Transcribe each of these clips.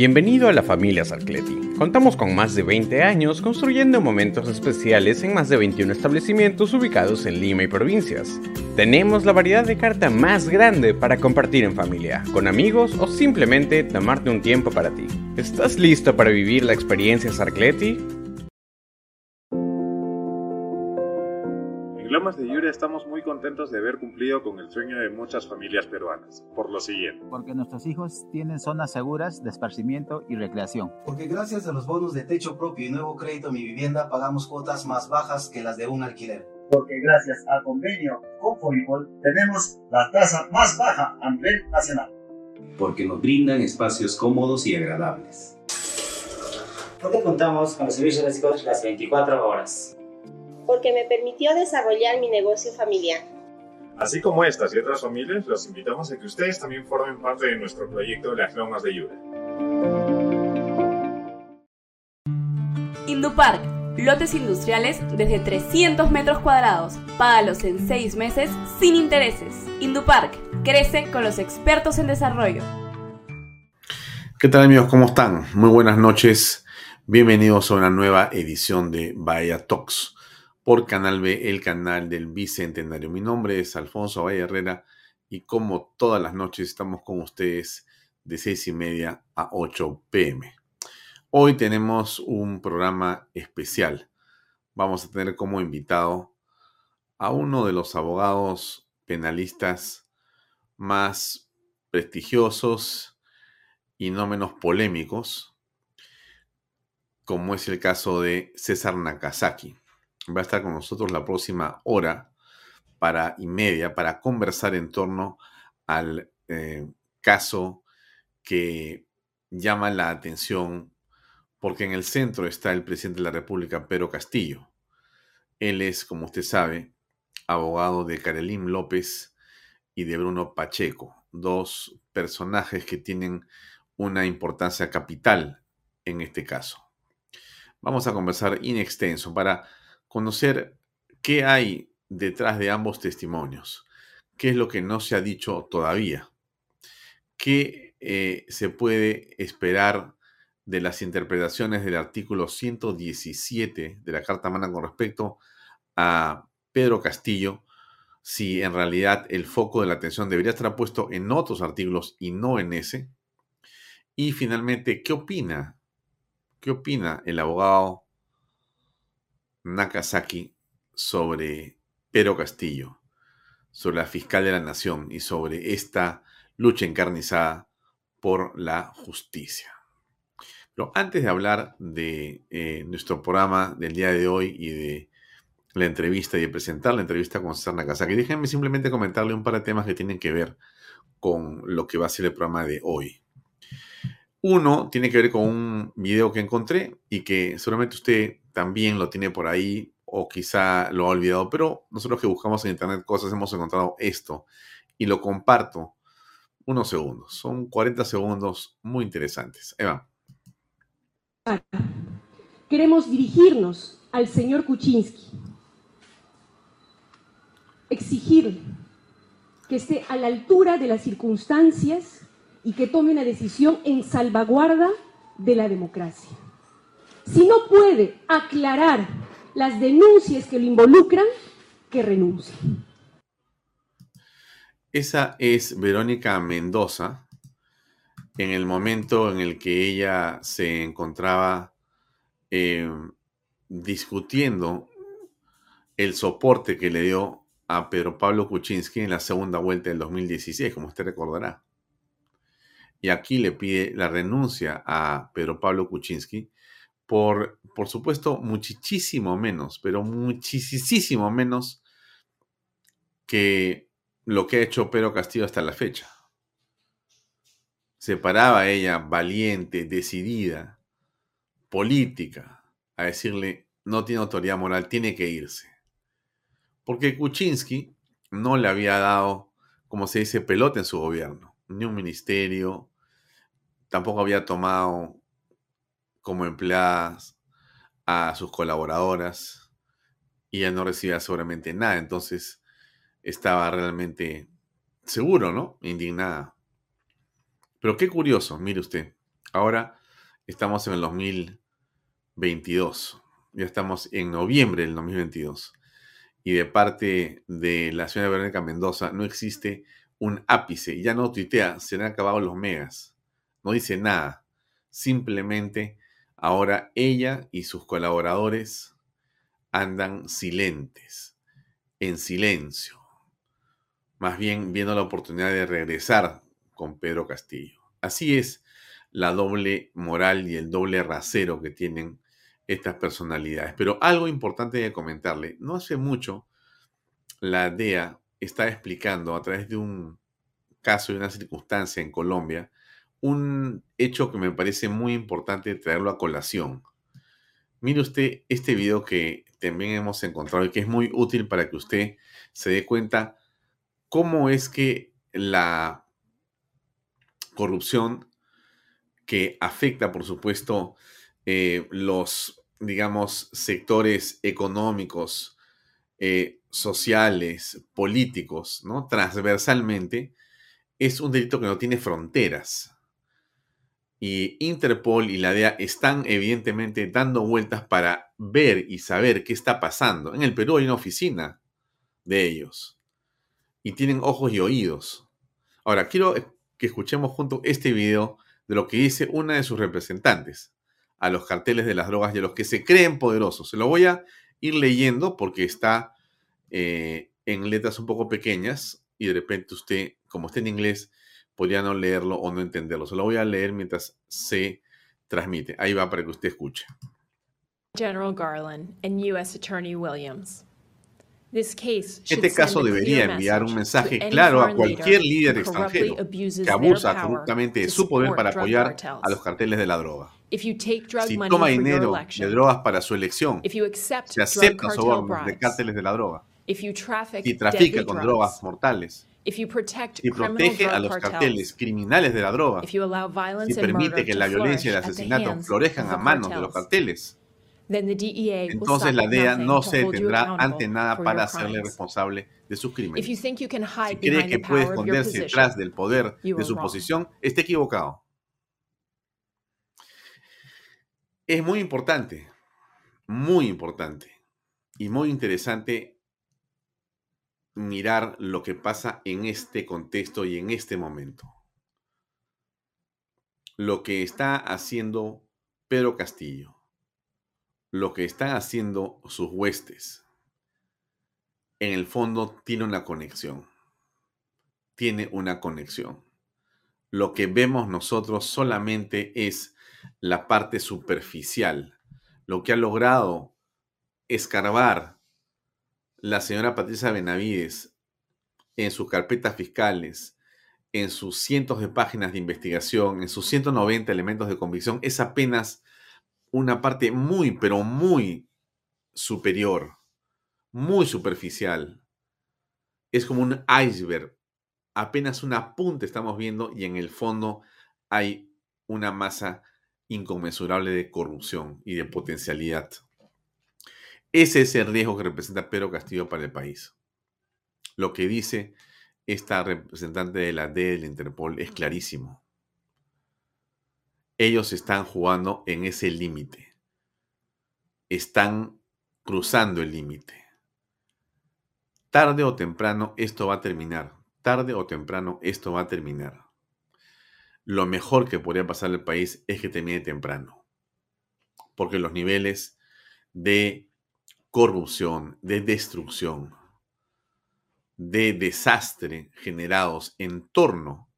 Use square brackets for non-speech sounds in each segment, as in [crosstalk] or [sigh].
Bienvenido a la familia Sarcleti. Contamos con más de 20 años construyendo momentos especiales en más de 21 establecimientos ubicados en Lima y provincias. Tenemos la variedad de carta más grande para compartir en familia, con amigos o simplemente tomarte un tiempo para ti. ¿Estás listo para vivir la experiencia Sarcleti? Lomas de Yura estamos muy contentos de haber cumplido con el sueño de muchas familias peruanas, por lo siguiente. Porque nuestros hijos tienen zonas seguras de esparcimiento y recreación. Porque gracias a los bonos de techo propio y nuevo crédito Mi Vivienda pagamos cuotas más bajas que las de un alquiler. Porque gracias al convenio con Foripol tenemos la tasa más baja a nivel nacional. Porque nos brindan espacios cómodos y agradables. Porque contamos con los servicios básicos las 24 horas porque me permitió desarrollar mi negocio familiar. Así como estas y otras familias, los invitamos a que ustedes también formen parte de nuestro proyecto Las Lomas de Yura. Indupark, lotes industriales desde 300 metros cuadrados. Págalos en 6 meses sin intereses. Indupark, crece con los expertos en desarrollo. ¿Qué tal amigos? ¿Cómo están? Muy buenas noches. Bienvenidos a una nueva edición de Bahía Talks por Canal B, el canal del Bicentenario. Mi nombre es Alfonso Valle Herrera y como todas las noches estamos con ustedes de seis y media a 8 pm. Hoy tenemos un programa especial. Vamos a tener como invitado a uno de los abogados penalistas más prestigiosos y no menos polémicos, como es el caso de César Nakazaki va a estar con nosotros la próxima hora para y media para conversar en torno al eh, caso que llama la atención porque en el centro está el presidente de la República, Pedro Castillo. Él es, como usted sabe, abogado de Carolín López y de Bruno Pacheco, dos personajes que tienen una importancia capital en este caso. Vamos a conversar in extenso para conocer qué hay detrás de ambos testimonios, qué es lo que no se ha dicho todavía, qué eh, se puede esperar de las interpretaciones del artículo 117 de la Carta Magna con respecto a Pedro Castillo, si en realidad el foco de la atención debería estar puesto en otros artículos y no en ese. Y finalmente, ¿qué opina? ¿Qué opina el abogado Nakazaki sobre Pedro Castillo, sobre la fiscal de la nación y sobre esta lucha encarnizada por la justicia. Pero antes de hablar de eh, nuestro programa del día de hoy y de la entrevista y de presentar la entrevista con César Nakazaki, déjenme simplemente comentarle un par de temas que tienen que ver con lo que va a ser el programa de hoy. Uno tiene que ver con un video que encontré y que seguramente usted también lo tiene por ahí o quizá lo ha olvidado, pero nosotros que buscamos en internet cosas hemos encontrado esto y lo comparto unos segundos. Son 40 segundos muy interesantes. Eva. Queremos dirigirnos al señor Kuczynski, exigir que esté a la altura de las circunstancias y que tome una decisión en salvaguarda de la democracia. Si no puede aclarar las denuncias que lo involucran, que renuncie. Esa es Verónica Mendoza en el momento en el que ella se encontraba eh, discutiendo el soporte que le dio a Pedro Pablo Kuczynski en la segunda vuelta del 2016, como usted recordará. Y aquí le pide la renuncia a Pedro Pablo Kuczynski por, por supuesto, muchísimo menos, pero muchísimo menos que lo que ha hecho Pedro Castillo hasta la fecha. Se paraba ella valiente, decidida, política, a decirle, no tiene autoridad moral, tiene que irse. Porque Kuczynski no le había dado, como se dice, pelota en su gobierno, ni un ministerio, tampoco había tomado como empleadas a sus colaboradoras y ya no recibía seguramente nada. Entonces estaba realmente seguro, ¿no? Indignada. Pero qué curioso, mire usted. Ahora estamos en el 2022. Ya estamos en noviembre del 2022. Y de parte de la señora Verónica Mendoza no existe un ápice. Ya no tuitea, se han acabado los megas. No dice nada. Simplemente ahora ella y sus colaboradores andan silentes, en silencio. Más bien viendo la oportunidad de regresar con Pedro Castillo. Así es la doble moral y el doble rasero que tienen estas personalidades. Pero algo importante de comentarle, no hace mucho la DEA está explicando a través de un caso y una circunstancia en Colombia un hecho que me parece muy importante traerlo a colación. Mire usted este video que también hemos encontrado y que es muy útil para que usted se dé cuenta cómo es que la corrupción que afecta, por supuesto, eh, los, digamos, sectores económicos, eh, sociales, políticos, ¿no? Transversalmente, es un delito que no tiene fronteras. Y Interpol y la DEA están evidentemente dando vueltas para ver y saber qué está pasando. En el Perú hay una oficina de ellos. Y tienen ojos y oídos. Ahora, quiero que escuchemos junto este video de lo que dice una de sus representantes a los carteles de las drogas y a los que se creen poderosos. Se lo voy a ir leyendo porque está eh, en letras un poco pequeñas y de repente usted, como está en inglés, podría no leerlo o no entenderlo. Se lo voy a leer mientras se transmite. Ahí va para que usted escuche. General Garland and U.S. Attorney Williams. Este caso debería enviar un mensaje claro a cualquier líder extranjero que abusa corruptamente de su poder para apoyar a los carteles de la droga. Si toma dinero de drogas para su elección, si acepta sobornos de cárteles de la droga, si trafica con drogas mortales, si protege a los carteles criminales de la droga, si permite que la violencia y el asesinato florezcan a manos de los carteles, E entonces la DEA no se detendrá ante nada para hacerle responsable de sus crímenes. Si cree que puede esconderse detrás del poder de su posición, está equivocado. Es muy importante, muy importante y muy interesante mirar lo que pasa en este contexto y en este momento. Lo que está haciendo Pedro Castillo lo que están haciendo sus huestes, en el fondo tiene una conexión. Tiene una conexión. Lo que vemos nosotros solamente es la parte superficial. Lo que ha logrado escarbar la señora Patricia Benavides en sus carpetas fiscales, en sus cientos de páginas de investigación, en sus 190 elementos de convicción, es apenas una parte muy, pero muy superior, muy superficial. Es como un iceberg. Apenas una punta estamos viendo y en el fondo hay una masa inconmensurable de corrupción y de potencialidad. Ese es el riesgo que representa Pedro Castillo para el país. Lo que dice esta representante de la D del Interpol es clarísimo ellos están jugando en ese límite. Están cruzando el límite. Tarde o temprano esto va a terminar. tarde o temprano esto va a terminar. Lo mejor que podría pasar al país es que termine temprano. Porque los niveles de corrupción, de destrucción, de desastre generados en torno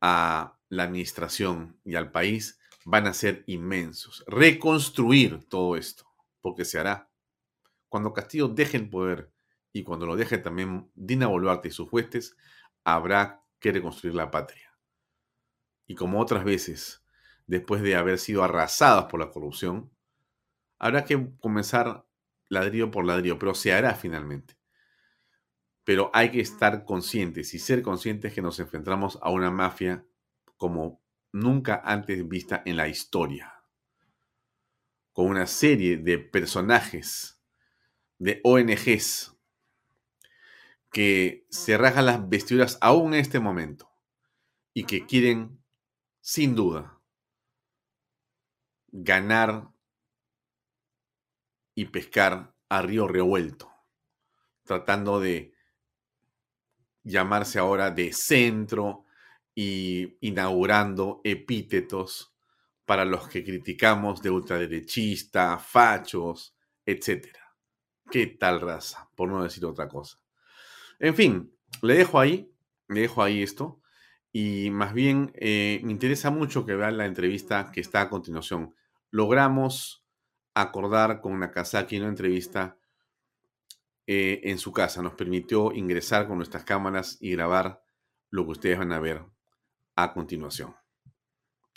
a la administración y al país van a ser inmensos. Reconstruir todo esto, porque se hará. Cuando Castillo deje el poder y cuando lo deje también Dina Boluarte y sus huestes, habrá que reconstruir la patria. Y como otras veces, después de haber sido arrasadas por la corrupción, habrá que comenzar ladrillo por ladrillo, pero se hará finalmente. Pero hay que estar conscientes y ser conscientes que nos enfrentamos a una mafia como nunca antes vista en la historia. Con una serie de personajes, de ONGs, que se rajan las vestiduras aún en este momento y que quieren, sin duda, ganar y pescar a río revuelto, tratando de llamarse ahora de centro y inaugurando epítetos para los que criticamos de ultraderechista, fachos, etc. ¿Qué tal raza? Por no decir otra cosa. En fin, le dejo ahí, le dejo ahí esto. Y más bien eh, me interesa mucho que vean la entrevista que está a continuación. Logramos acordar con Nakazaki una entrevista eh, en su casa. Nos permitió ingresar con nuestras cámaras y grabar lo que ustedes van a ver a continuación.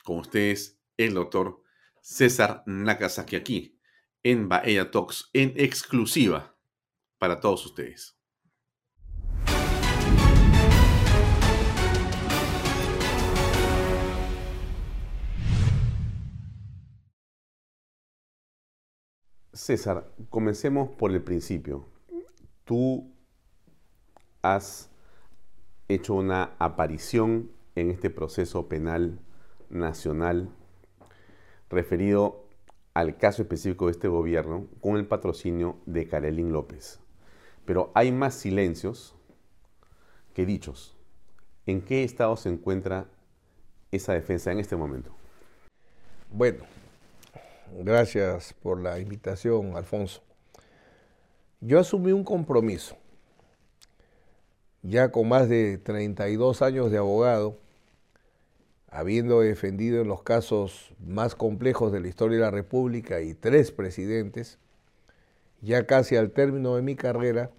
Con ustedes, el doctor César Nakazaki aquí en Baella Talks en exclusiva para todos ustedes. César, comencemos por el principio. Tú has hecho una aparición en este proceso penal nacional referido al caso específico de este gobierno con el patrocinio de Karelín López. Pero hay más silencios que dichos. ¿En qué estado se encuentra esa defensa en este momento? Bueno, Gracias por la invitación, Alfonso. Yo asumí un compromiso, ya con más de 32 años de abogado, habiendo defendido en los casos más complejos de la historia de la República y tres presidentes, ya casi al término de mi carrera,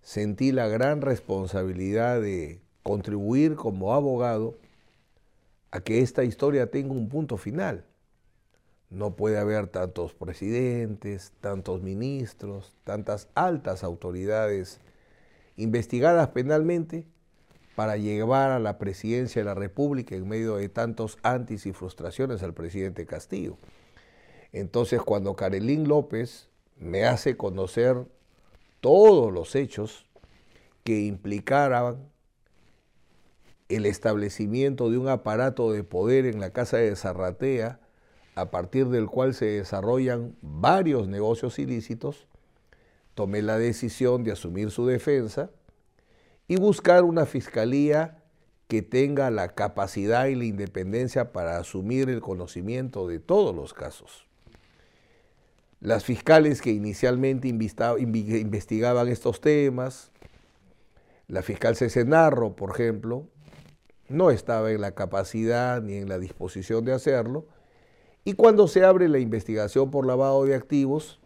sentí la gran responsabilidad de contribuir como abogado a que esta historia tenga un punto final no puede haber tantos presidentes, tantos ministros, tantas altas autoridades investigadas penalmente para llevar a la presidencia de la República en medio de tantos antis y frustraciones al presidente Castillo. Entonces, cuando Carolín López me hace conocer todos los hechos que implicaran el establecimiento de un aparato de poder en la Casa de Zarratea, a partir del cual se desarrollan varios negocios ilícitos, tomé la decisión de asumir su defensa y buscar una fiscalía que tenga la capacidad y la independencia para asumir el conocimiento de todos los casos. Las fiscales que inicialmente investigaban estos temas, la fiscal Cesenarro, por ejemplo, no estaba en la capacidad ni en la disposición de hacerlo, y cuando se abre la investigación por lavado de activos,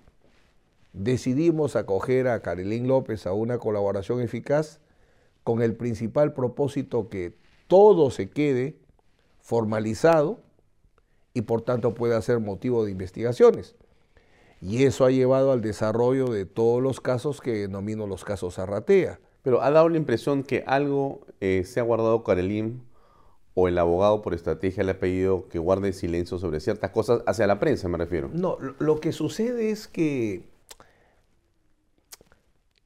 decidimos acoger a Carilín López a una colaboración eficaz con el principal propósito que todo se quede formalizado y por tanto pueda ser motivo de investigaciones. Y eso ha llevado al desarrollo de todos los casos que denomino los casos Arratea. Pero ha dado la impresión que algo eh, se ha guardado Carelín o el abogado por estrategia le ha pedido que guarde silencio sobre ciertas cosas hacia la prensa, me refiero. No, lo que sucede es que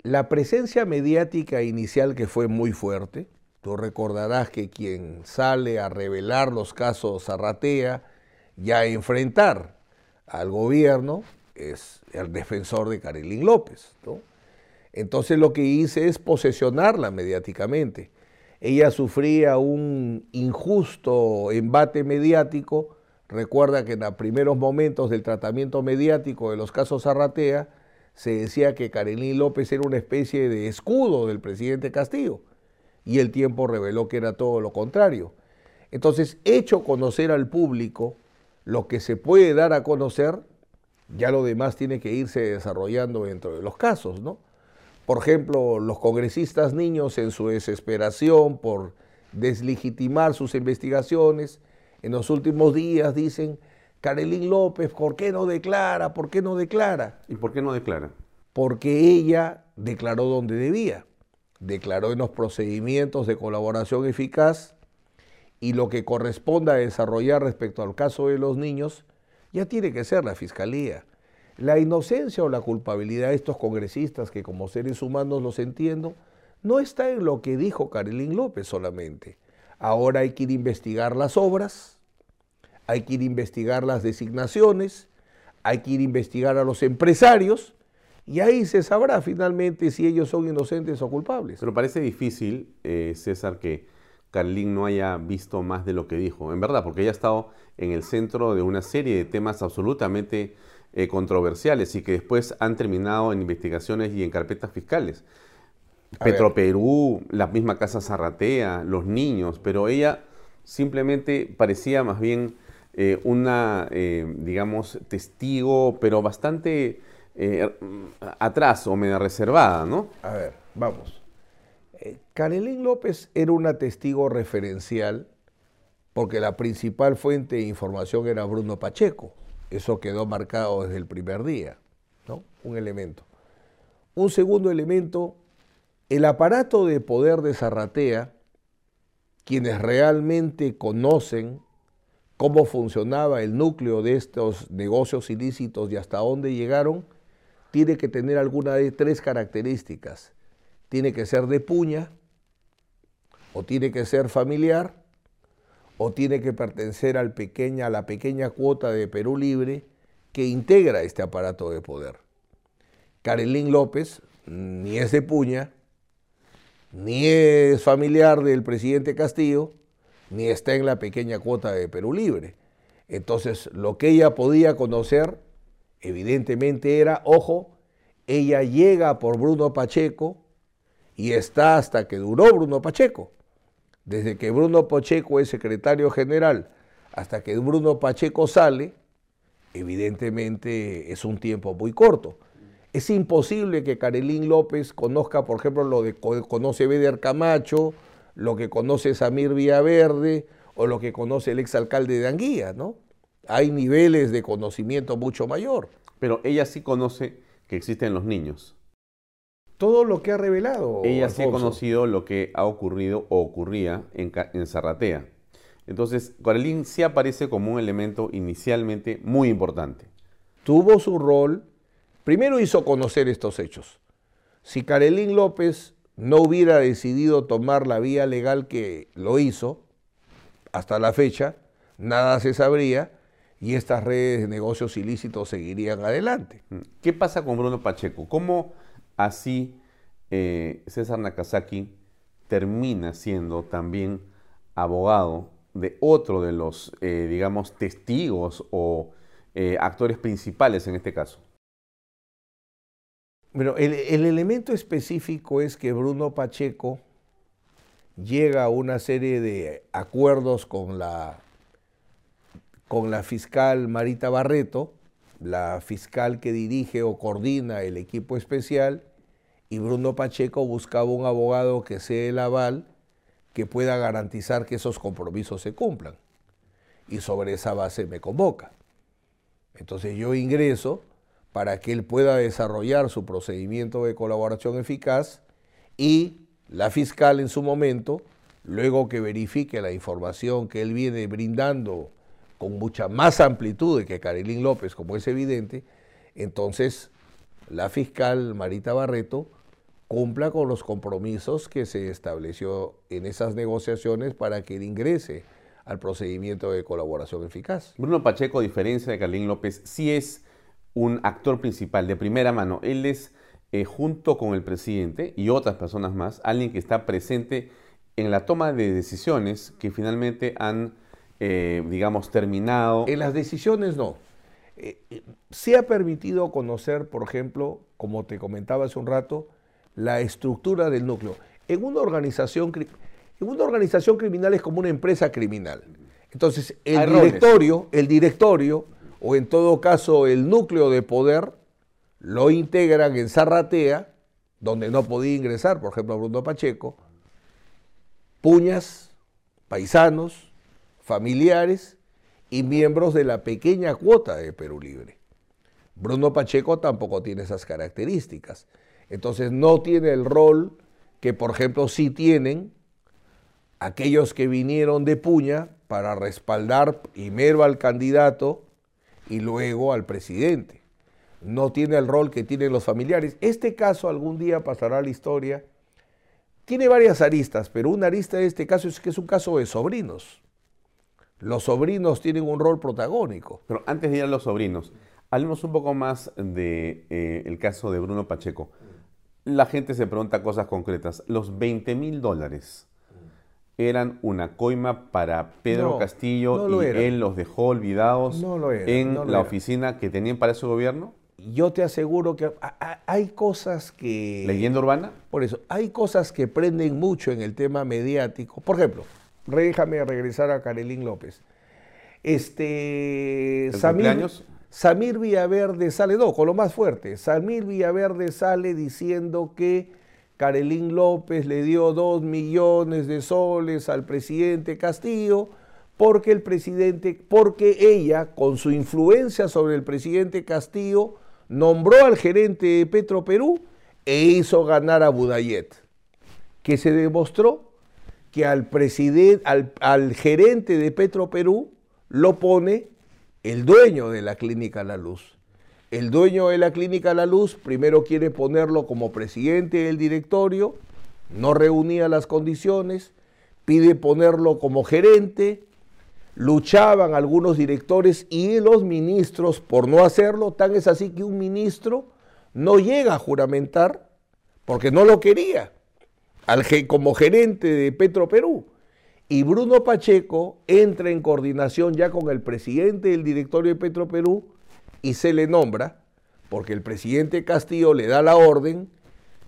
la presencia mediática inicial que fue muy fuerte, tú recordarás que quien sale a revelar los casos Zarratea y a enfrentar al gobierno es el defensor de Carilín López. Entonces lo que hice es posesionarla mediáticamente. Ella sufría un injusto embate mediático. Recuerda que en los primeros momentos del tratamiento mediático de los casos Arratea, se decía que Karelín López era una especie de escudo del presidente Castillo. Y el tiempo reveló que era todo lo contrario. Entonces, hecho conocer al público lo que se puede dar a conocer, ya lo demás tiene que irse desarrollando dentro de los casos, ¿no? Por ejemplo, los congresistas niños en su desesperación por deslegitimar sus investigaciones, en los últimos días dicen, Carolín López, ¿por qué no declara? ¿Por qué no declara? ¿Y por qué no declara? Porque ella declaró donde debía. Declaró en los procedimientos de colaboración eficaz y lo que corresponda a desarrollar respecto al caso de los niños ya tiene que ser la fiscalía. La inocencia o la culpabilidad de estos congresistas, que como seres humanos los entiendo, no está en lo que dijo Carolín López solamente. Ahora hay que ir a investigar las obras, hay que ir a investigar las designaciones, hay que ir a investigar a los empresarios y ahí se sabrá finalmente si ellos son inocentes o culpables. Pero parece difícil, eh, César, que Carlín no haya visto más de lo que dijo. En verdad, porque ella ha estado en el centro de una serie de temas absolutamente eh, controversiales y que después han terminado en investigaciones y en carpetas fiscales. Petroperú, la misma Casa Zarratea, los niños, pero ella simplemente parecía más bien eh, una, eh, digamos, testigo, pero bastante atrás o medio reservada, ¿no? A ver, vamos. Carelín López era una testigo referencial porque la principal fuente de información era Bruno Pacheco. Eso quedó marcado desde el primer día, ¿no? Un elemento. Un segundo elemento, el aparato de poder de Zarratea, quienes realmente conocen cómo funcionaba el núcleo de estos negocios ilícitos y hasta dónde llegaron, tiene que tener alguna de tres características. Tiene que ser de puña, o tiene que ser familiar, o tiene que pertenecer al a la pequeña cuota de Perú Libre que integra este aparato de poder. Carolín López ni es de Puña, ni es familiar del presidente Castillo, ni está en la pequeña cuota de Perú Libre. Entonces, lo que ella podía conocer, evidentemente era, ojo, ella llega por Bruno Pacheco y está hasta que duró Bruno Pacheco. Desde que Bruno Pacheco es secretario general hasta que Bruno Pacheco sale, evidentemente es un tiempo muy corto. Es imposible que Carolín López conozca, por ejemplo, lo que conoce Beder Camacho, lo que conoce Samir Villaverde o lo que conoce el exalcalde de Anguía, ¿no? Hay niveles de conocimiento mucho mayor. Pero ella sí conoce que existen los niños todo lo que ha revelado. Ella sí ha conocido lo que ha ocurrido o ocurría en, en Zarratea. Entonces, Carolín sí aparece como un elemento inicialmente muy importante. Tuvo su rol, primero hizo conocer estos hechos. Si Carolín López no hubiera decidido tomar la vía legal que lo hizo, hasta la fecha, nada se sabría y estas redes de negocios ilícitos seguirían adelante. ¿Qué pasa con Bruno Pacheco? ¿Cómo Así, eh, César Nakazaki termina siendo también abogado de otro de los, eh, digamos, testigos o eh, actores principales en este caso. Bueno, el, el, elemento específico es que Bruno Pacheco llega a una serie de acuerdos con la, con la fiscal Marita Barreto, la fiscal que dirige o coordina el equipo especial, y Bruno Pacheco buscaba un abogado que sea el aval que pueda garantizar que esos compromisos se cumplan. Y sobre esa base me convoca. Entonces yo ingreso para que él pueda desarrollar su procedimiento de colaboración eficaz y la fiscal en su momento, luego que verifique la información que él viene brindando con mucha más amplitud que Carilín López, como es evidente, entonces la fiscal Marita Barreto cumpla con los compromisos que se estableció en esas negociaciones para que él ingrese al procedimiento de colaboración eficaz. Bruno Pacheco, a diferencia de Carlín López, sí es un actor principal de primera mano. Él es eh, junto con el presidente y otras personas más, alguien que está presente en la toma de decisiones que finalmente han, eh, digamos, terminado. En las decisiones no. Eh, se ha permitido conocer, por ejemplo, como te comentaba hace un rato, la estructura del núcleo. En una organización, en una organización criminal es como una empresa criminal. Entonces, el directorio, el directorio, o en todo caso el núcleo de poder, lo integran en Zarratea, donde no podía ingresar, por ejemplo, Bruno Pacheco, puñas, paisanos, familiares y miembros de la pequeña cuota de Perú Libre. Bruno Pacheco tampoco tiene esas características. Entonces no tiene el rol que, por ejemplo, sí tienen aquellos que vinieron de puña para respaldar primero al candidato y luego al presidente. No tiene el rol que tienen los familiares. Este caso algún día pasará a la historia. Tiene varias aristas, pero una arista de este caso es que es un caso de sobrinos. Los sobrinos tienen un rol protagónico. Pero antes de ir a los sobrinos, hablemos un poco más del de, eh, caso de Bruno Pacheco. La gente se pregunta cosas concretas. Los 20 mil dólares eran una coima para Pedro Castillo y él los dejó olvidados en la oficina que tenían para su gobierno? Yo te aseguro que hay cosas que... ¿Leyenda urbana? Por eso, hay cosas que prenden mucho en el tema mediático. Por ejemplo, déjame regresar a Carolín López. Este... Samir, Samir Villaverde sale, no, con lo más fuerte. Samir Villaverde sale diciendo que Carolín López le dio dos millones de soles al presidente Castillo porque el presidente, porque ella, con su influencia sobre el presidente Castillo, nombró al gerente de Petro Perú e hizo ganar a Budayet, que se demostró que al, al, al gerente de Petro Perú lo pone el dueño de la clínica La Luz. El dueño de la clínica La Luz primero quiere ponerlo como presidente del directorio, no reunía las condiciones, pide ponerlo como gerente, luchaban algunos directores y los ministros por no hacerlo, tan es así que un ministro no llega a juramentar porque no lo quería como gerente de Petro Perú. Y Bruno Pacheco entra en coordinación ya con el presidente del directorio de Petro Perú y se le nombra, porque el presidente Castillo le da la orden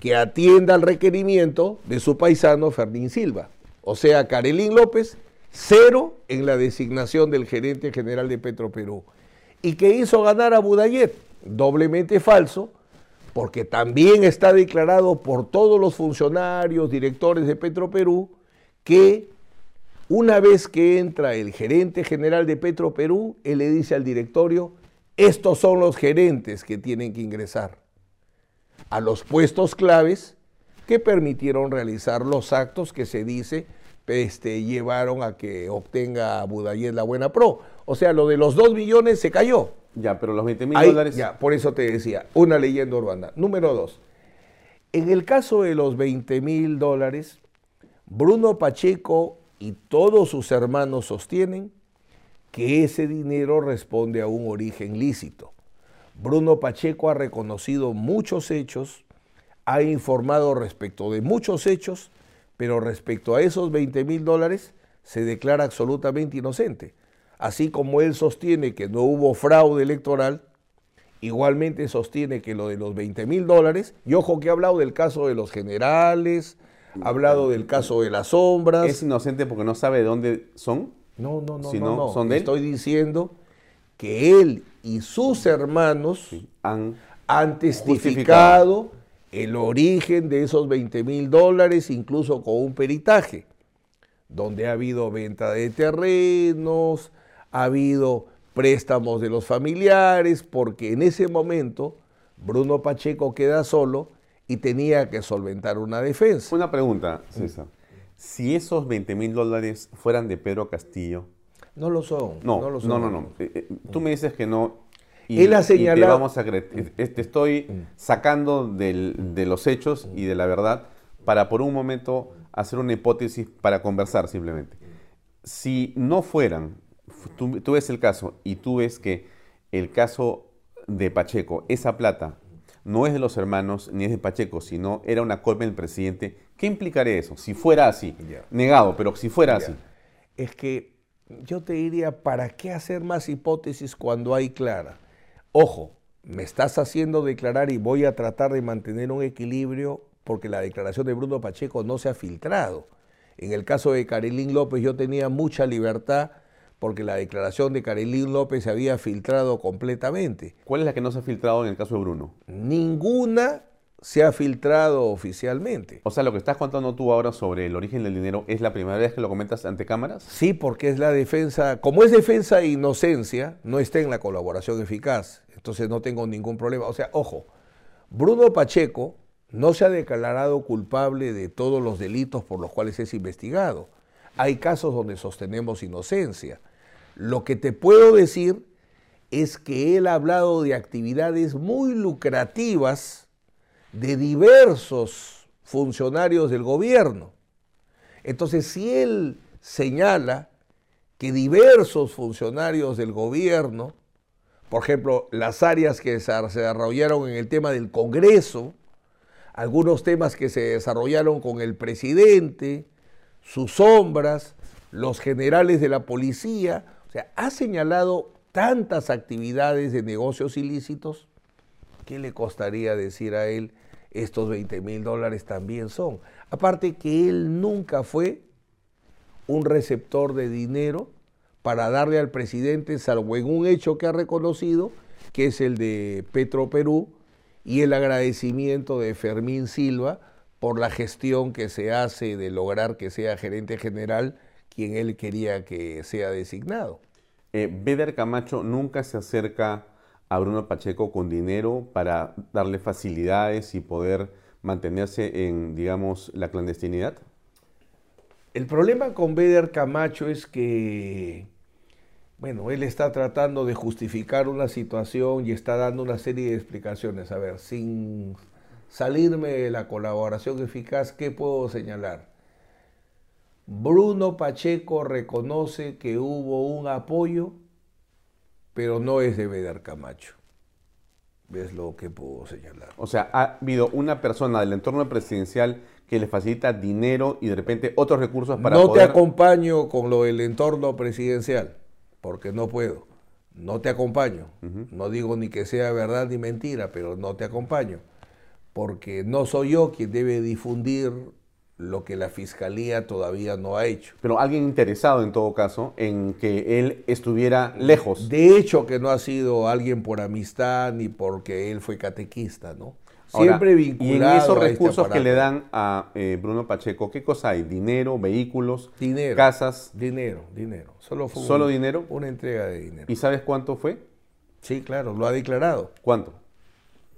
que atienda al requerimiento de su paisano Fermín Silva. O sea, Carelín López, cero en la designación del gerente general de Petro Perú. Y que hizo ganar a Budayet, doblemente falso, porque también está declarado por todos los funcionarios, directores de Petro Perú, que una vez que entra el gerente general de Petro Perú, él le dice al directorio, estos son los gerentes que tienen que ingresar a los puestos claves que permitieron realizar los actos que se dice este, llevaron a que obtenga Budayet la buena pro. O sea, lo de los 2 millones se cayó. Ya, pero los 20 mil dólares. Ya, por eso te decía, una leyenda urbana. Número dos, en el caso de los 20 mil dólares, Bruno Pacheco y todos sus hermanos sostienen que ese dinero responde a un origen lícito. Bruno Pacheco ha reconocido muchos hechos, ha informado respecto de muchos hechos, pero respecto a esos 20 mil dólares se declara absolutamente inocente. Así como él sostiene que no hubo fraude electoral, igualmente sostiene que lo de los 20 mil dólares, y ojo que ha hablado del caso de los generales, ha hablado del caso de las sombras. ¿Es inocente porque no sabe de dónde son? No, no, no, no, ¿Son de Estoy diciendo que él y sus hermanos han, testificado el origen de esos 20 mil dólares, incluso con un peritaje, donde ha habido venta de terrenos, ha habido préstamos de los familiares, porque en ese momento Bruno Pacheco queda solo y tenía que solventar una defensa. Una pregunta, César si esos 20 mil dólares fueran de Pedro Castillo. No lo son. No, no, lo son. no, no, no. Eh, eh, tú me dices que no. Y, Él ha señalado. vamos a te estoy sacando de los hechos y de la verdad para por un momento hacer una hipótesis para conversar simplemente. Si no fueran, tú, tú ves el caso y tú ves que el caso de Pacheco, esa plata no es de los hermanos ni es de Pacheco, sino era una culpa del presidente, ¿qué implicaría eso? Si fuera así, negado, pero si fuera así. Es que yo te diría, ¿para qué hacer más hipótesis cuando hay clara? Ojo, me estás haciendo declarar y voy a tratar de mantener un equilibrio porque la declaración de Bruno Pacheco no se ha filtrado. En el caso de Carilín López yo tenía mucha libertad porque la declaración de Carilín López se había filtrado completamente. ¿Cuál es la que no se ha filtrado en el caso de Bruno? Ninguna se ha filtrado oficialmente. O sea, lo que estás contando tú ahora sobre el origen del dinero, ¿es la primera vez que lo comentas ante cámaras? Sí, porque es la defensa, como es defensa de inocencia, no está en la colaboración eficaz, entonces no tengo ningún problema. O sea, ojo, Bruno Pacheco no se ha declarado culpable de todos los delitos por los cuales es investigado. Hay casos donde sostenemos inocencia. Lo que te puedo decir es que él ha hablado de actividades muy lucrativas de diversos funcionarios del gobierno. Entonces, si él señala que diversos funcionarios del gobierno, por ejemplo, las áreas que se desarrollaron en el tema del Congreso, algunos temas que se desarrollaron con el presidente, sus sombras, los generales de la policía, ha señalado tantas actividades de negocios ilícitos, ¿qué le costaría decir a él estos 20 mil dólares también son? Aparte que él nunca fue un receptor de dinero para darle al presidente, salvo en un hecho que ha reconocido, que es el de Petro Perú, y el agradecimiento de Fermín Silva por la gestión que se hace de lograr que sea gerente general quien él quería que sea designado. Eh, Beder Camacho nunca se acerca a Bruno Pacheco con dinero para darle facilidades y poder mantenerse en, digamos, la clandestinidad. El problema con Beder Camacho es que, bueno, él está tratando de justificar una situación y está dando una serie de explicaciones. A ver, sin salirme de la colaboración eficaz, ¿qué puedo señalar? Bruno Pacheco reconoce que hubo un apoyo, pero no es de Beder Camacho. ¿Ves lo que puedo señalar? O sea, ha habido una persona del entorno presidencial que le facilita dinero y de repente otros recursos para no poder... te acompaño con lo del entorno presidencial, porque no puedo. No te acompaño. No digo ni que sea verdad ni mentira, pero no te acompaño. Porque no soy yo quien debe difundir lo que la fiscalía todavía no ha hecho. Pero alguien interesado en todo caso en que él estuviera lejos. De hecho que no ha sido alguien por amistad ni porque él fue catequista, ¿no? Siempre vinculado. Y en esos este recursos que le dan a eh, Bruno Pacheco, ¿qué cosa hay? ¿Dinero, vehículos, Dinero. casas? Dinero, dinero. Solo fue ¿Solo un- dinero? Una entrega de dinero. ¿Y sabes cuánto fue? Sí, claro, lo ha declarado. ¿Cuánto?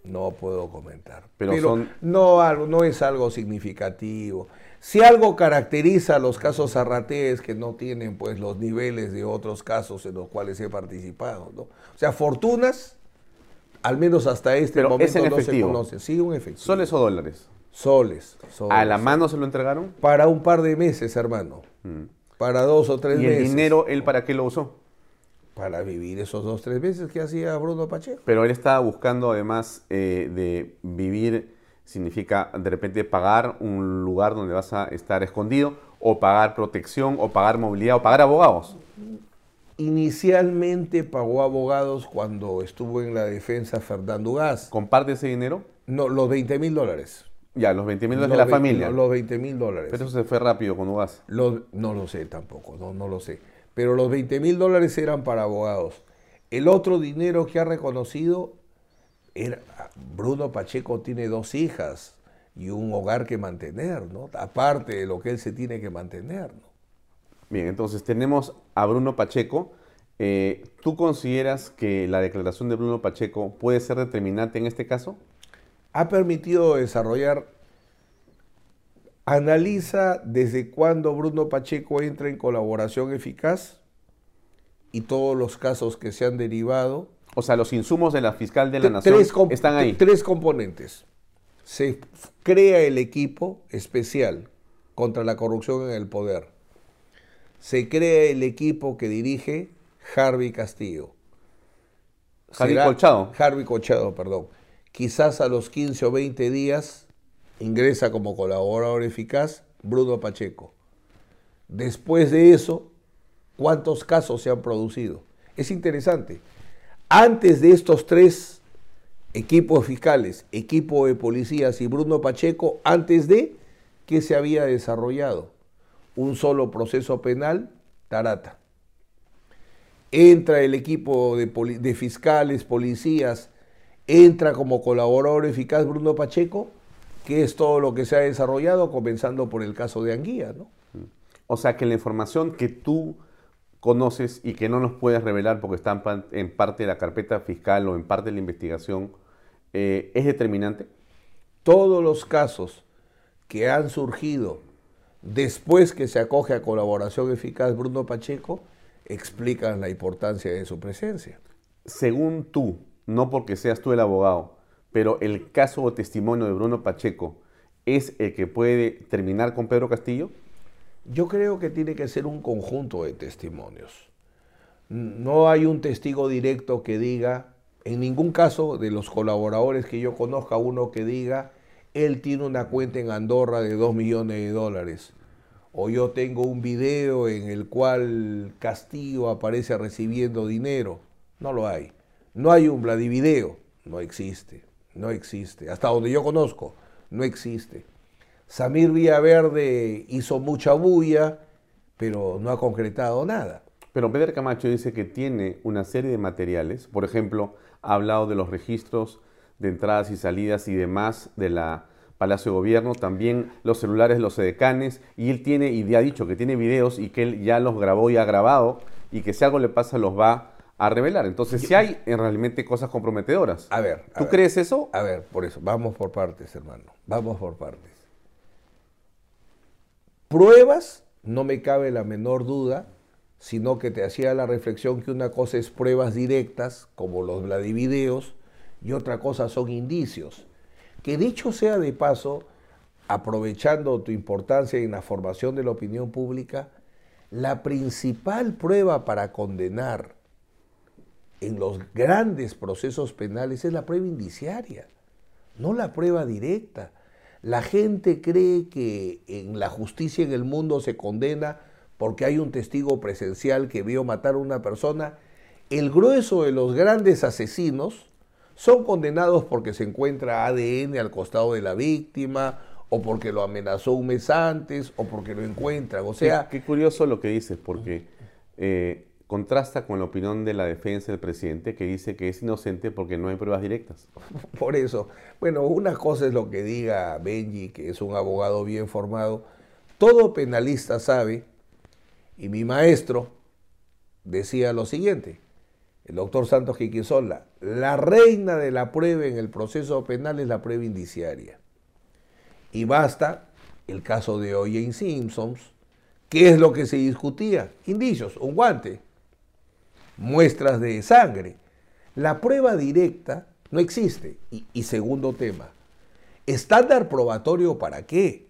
No puedo comentar. Pero son- no, algo, no es algo significativo. Si algo caracteriza a los casos Arraté es que no tienen pues los niveles de otros casos en los cuales he participado. ¿no? O sea, fortunas, al menos hasta este Pero momento es no se efectivo. conoce. Sí, un efectivo. ¿Soles o dólares? Soles. soles. ¿A la mano se lo entregaron? Para un par de meses, hermano. Para dos o tres ¿Y meses. el dinero, él para qué lo usó? Para vivir esos dos tres meses que hacía Bruno Pacheco. Pero él estaba buscando, además eh, de vivir, significa de repente pagar un lugar donde vas a estar escondido, o pagar protección, o pagar movilidad, o pagar abogados. Inicialmente pagó abogados cuando estuvo en la defensa Fernando Gas. ¿Comparte ese dinero? No, los 20 mil dólares. Ya, los 20 mil de Los la 20 familia. Los 20 mil dólares. Pero eso se fue rápido con Ugas. Los- no lo sé tampoco, no, no lo sé. Pero los 20 mil dólares eran para abogados. El otro dinero que ha reconocido era, Bruno Pacheco tiene dos hijas y un hogar que mantener, ¿no? Aparte de lo que él se tiene que mantener, ¿no? Bien, entonces tenemos a Bruno Pacheco. Eh, ¿Tú consideras que la declaración de Bruno Pacheco puede ser determinante en este caso? ha permitido desarrollar, analiza desde cuándo Bruno Pacheco entra en colaboración eficaz y todos los casos que se han derivado. O sea, los insumos de la fiscal de la nación están ahí. Tres componentes. Se crea el equipo especial contra la corrupción en el poder. Se crea el equipo que dirige Harvey Castillo. Harvey Colchado. Harvey Colchado, perdón. quizás a los 15 o 20 días ingresa como colaborador eficaz Bruno Pacheco. Después de eso, ¿cuántos casos se han producido? Es interesante. Antes de estos tres equipos fiscales, equipo de policías y Bruno Pacheco, antes de que se había desarrollado un solo proceso penal, Tarata. Entra el equipo de, de fiscales, policías, entra como colaborador eficaz Bruno Pacheco, que es todo lo que se ha desarrollado, comenzando por el caso de Anguía, ¿no? O sea que la información que tú conoces y que no nos puedes revelar porque está en parte de la carpeta fiscal o en parte de la investigación, eh, ¿es determinante? Todos los casos que han surgido después que se acoge a colaboración eficaz Bruno Pacheco explican la importancia de su presencia. Según tú, no porque seas tú el abogado, pero el caso o testimonio de Bruno Pacheco es el que puede terminar con Pedro Castillo? Yo creo que tiene que ser un conjunto de testimonios. No hay un testigo directo que diga, en ningún caso de los colaboradores que yo conozca, uno que diga, él tiene una cuenta en Andorra de 2 millones de dólares. O yo tengo un video en el cual Castillo aparece recibiendo dinero. No lo hay. No hay un Vladivideo. No existe. No existe. Hasta donde yo conozco, no existe. Samir Villaverde hizo mucha bulla, pero no ha concretado nada. Pero Pedro Camacho dice que tiene una serie de materiales, por ejemplo, ha hablado de los registros de entradas y salidas y demás de la Palacio de Gobierno, también los celulares de los edecanes, y él tiene, y ha dicho que tiene videos y que él ya los grabó y ha grabado, y que si algo le pasa los va a revelar. Entonces, si hay realmente cosas comprometedoras. A ver. ¿Tú crees eso? A ver, por eso, vamos por partes, hermano. Vamos por partes. Pruebas, no me cabe la menor duda, sino que te hacía la reflexión que una cosa es pruebas directas, como los Vladivideos, y otra cosa son indicios. Que dicho sea de paso, aprovechando tu importancia en la formación de la opinión pública, la principal prueba para condenar en los grandes procesos penales es la prueba indiciaria, no la prueba directa. La gente cree que en la justicia en el mundo se condena porque hay un testigo presencial que vio matar a una persona. El grueso de los grandes asesinos son condenados porque se encuentra ADN al costado de la víctima o porque lo amenazó un mes antes o porque lo encuentran. O sea, qué, curioso lo que dices, porque eh, contrasta con la opinión de la defensa del presidente que dice que es inocente porque no hay pruebas directas. [laughs] Por eso, bueno, una cosa es lo que diga Benji, que es un abogado bien formado. Todo penalista sabe, y mi maestro decía lo siguiente, el doctor Santos Quiquisola, la reina de la prueba en el proceso penal es la prueba indiciaria. Y basta el caso de O.J. Simpsons, ¿qué es lo que se discutía? Indicios, un guante muestras de sangre. La prueba directa no existe. Y, segundo tema, estándar probatorio para qué?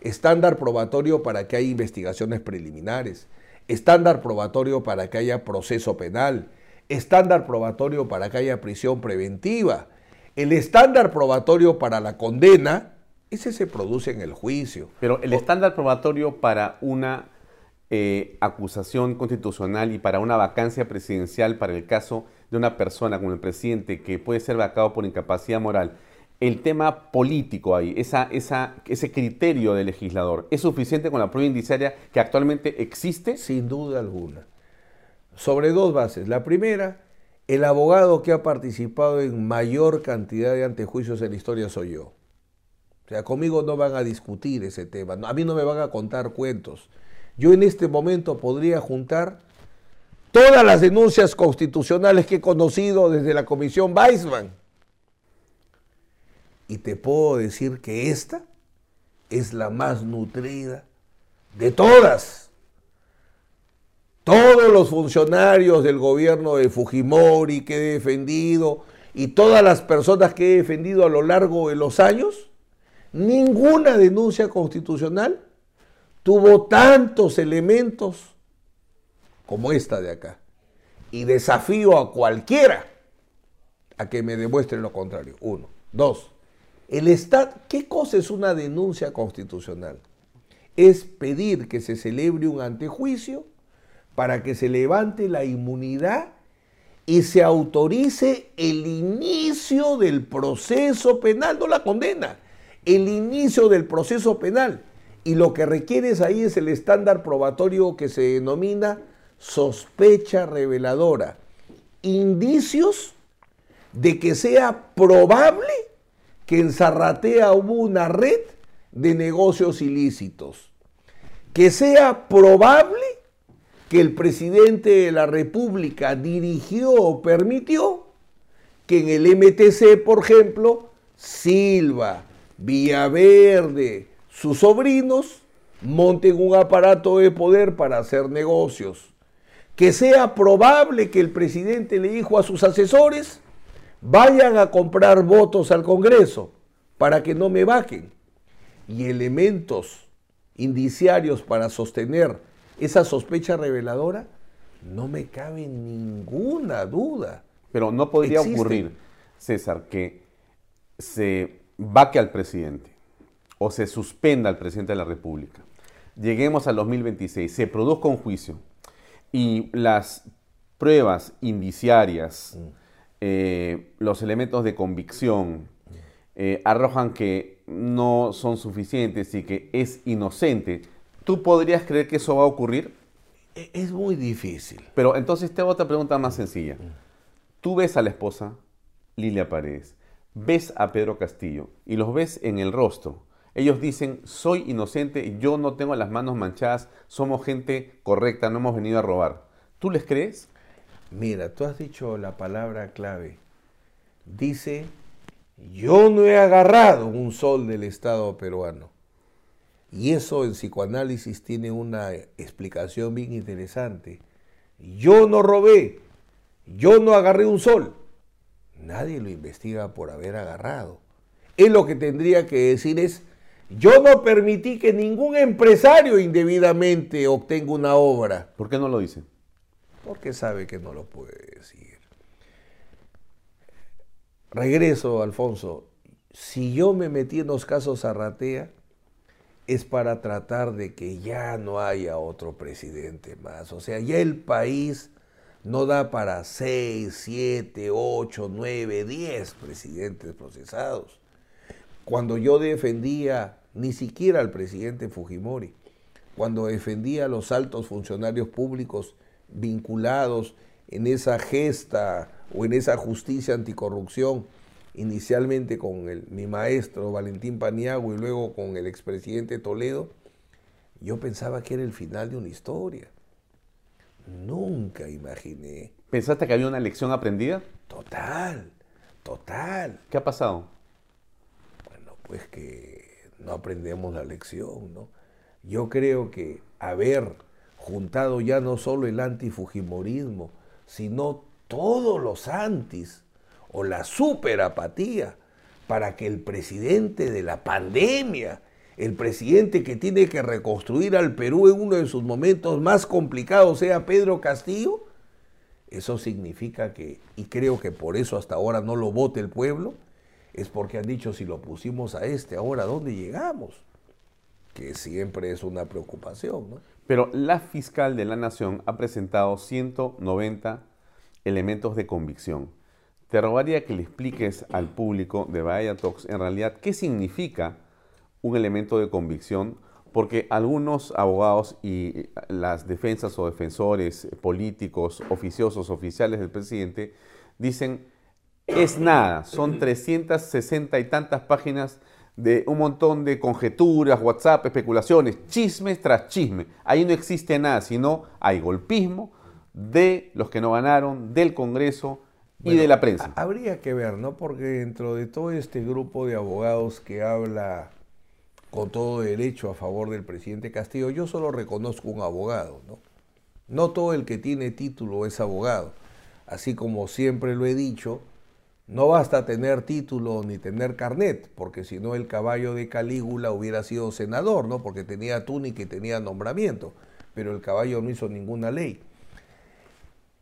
Estándar probatorio para que haya investigaciones preliminares. Estándar probatorio para que haya proceso penal. Estándar probatorio para que haya prisión preventiva. El estándar probatorio para la condena, ese se produce en el juicio. Pero el estándar probatorio para una eh, acusación constitucional y para una vacancia presidencial para el caso de una persona como el presidente que puede ser vacado por incapacidad moral, el tema político ahí, esa, esa, ese criterio del legislador, ¿es suficiente con la prueba indiciaria que actualmente existe? Sin duda alguna. Sobre dos bases. La primera, el abogado que ha participado en mayor cantidad de antejuicios en la historia soy yo. O sea, conmigo no van a discutir ese tema. A mí no me van a contar cuentos. Yo en este momento podría juntar todas las denuncias constitucionales que he conocido desde la Comisión Weisman. Y te puedo decir que esta es la más nutrida de todas. Todos los funcionarios del gobierno de Fujimori que he defendido y todas las personas que he defendido a lo largo de los años, ninguna denuncia constitucional tuvo tantos elementos como esta de acá. Y desafío a cualquiera, a que me demuestren lo contrario. Uno. Dos. El Estado, ¿qué cosa es una denuncia constitucional? Es pedir que se celebre un antejuicio para que se levante la inmunidad y se autorice el inicio del proceso penal, no la condena, el inicio del proceso penal. Y lo que requieres ahí es el estándar probatorio que se denomina sospecha reveladora. Indicios de que sea probable que en Zarratea hubo una red de negocios ilícitos. Que sea probable que el presidente de la República dirigió o permitió que en el MTC, por ejemplo, Silva, Villaverde, sus sobrinos monten un aparato de poder para hacer negocios. Que sea probable que el presidente le dijo a sus asesores, vayan a comprar votos al Congreso para que no me bajen. Y elementos indiciarios para sostener esa sospecha reveladora, no me cabe ninguna duda. Pero no podría ocurrir, César, que se vaque al presidente o se suspenda al presidente de la República. Lleguemos al 2026, se produzca un juicio y las pruebas indiciarias, mm. eh, los elementos de convicción, eh, arrojan que no son suficientes y que es inocente, ¿tú podrías creer que eso va a ocurrir? E, es muy difícil. Pero entonces te hago otra pregunta más sencilla. Tú ves a la esposa, Lilia Paredes, ves a Pedro Castillo y los ves en el rostro. Ellos dicen, soy inocente, yo no tengo las manos manchadas, somos gente correcta, no hemos venido a robar. ¿Tú les crees? Mira, tú has dicho la palabra clave. Dice, yo no he agarrado un sol del Estado peruano. Y eso en psicoanálisis tiene una explicación bien interesante. Yo no robé, yo no agarré un sol. Nadie lo investiga por haber agarrado. Él lo que tendría que decir es, yo no permití que ningún empresario indebidamente obtenga una obra. ¿Por qué no lo dice? Porque sabe que no lo puede decir. Regreso, Alfonso. Si yo me metí en los casos a Ratea, es para tratar de que ya no haya otro presidente más. O sea, ya el país no da para 6, 7, 8, 9, 10 presidentes procesados. Cuando yo defendía ni siquiera al presidente Fujimori, cuando defendía a los altos funcionarios públicos vinculados en esa gesta o en esa justicia anticorrupción inicialmente con el, mi maestro Valentín Paniagua y luego con el expresidente Toledo, yo pensaba que era el final de una historia. Nunca imaginé. ¿Pensaste que había una lección aprendida? Total, total. ¿Qué ha pasado? Bueno, pues que no aprendemos la lección, ¿no? Yo creo que haber juntado ya no solo el antifujimorismo, sino todos los antis, o la superapatía para que el presidente de la pandemia, el presidente que tiene que reconstruir al Perú en uno de sus momentos más complicados sea Pedro Castillo, eso significa que, y creo que por eso hasta ahora no lo vote el pueblo, es porque han dicho si lo pusimos a este, ahora ¿dónde llegamos? Que siempre es una preocupación. Pero la fiscal de la Nación ha presentado 190 elementos de convicción te rogaría que le expliques al público de Bahía Talks en realidad qué significa un elemento de convicción, porque algunos abogados y las defensas o defensores políticos, oficiosos, oficiales del presidente, dicen, es nada, son 360 y tantas páginas de un montón de conjeturas, WhatsApp, especulaciones, chismes tras chisme. Ahí no existe nada, sino hay golpismo de los que no ganaron, del Congreso, y de la prensa. Habría que ver, ¿no? Porque dentro de todo este grupo de abogados que habla con todo derecho a favor del presidente Castillo, yo solo reconozco un abogado, ¿no? No todo el que tiene título es abogado. Así como siempre lo he dicho, no basta tener título ni tener carnet, porque si no el caballo de Calígula hubiera sido senador, ¿no? Porque tenía túnica y tenía nombramiento, pero el caballo no hizo ninguna ley.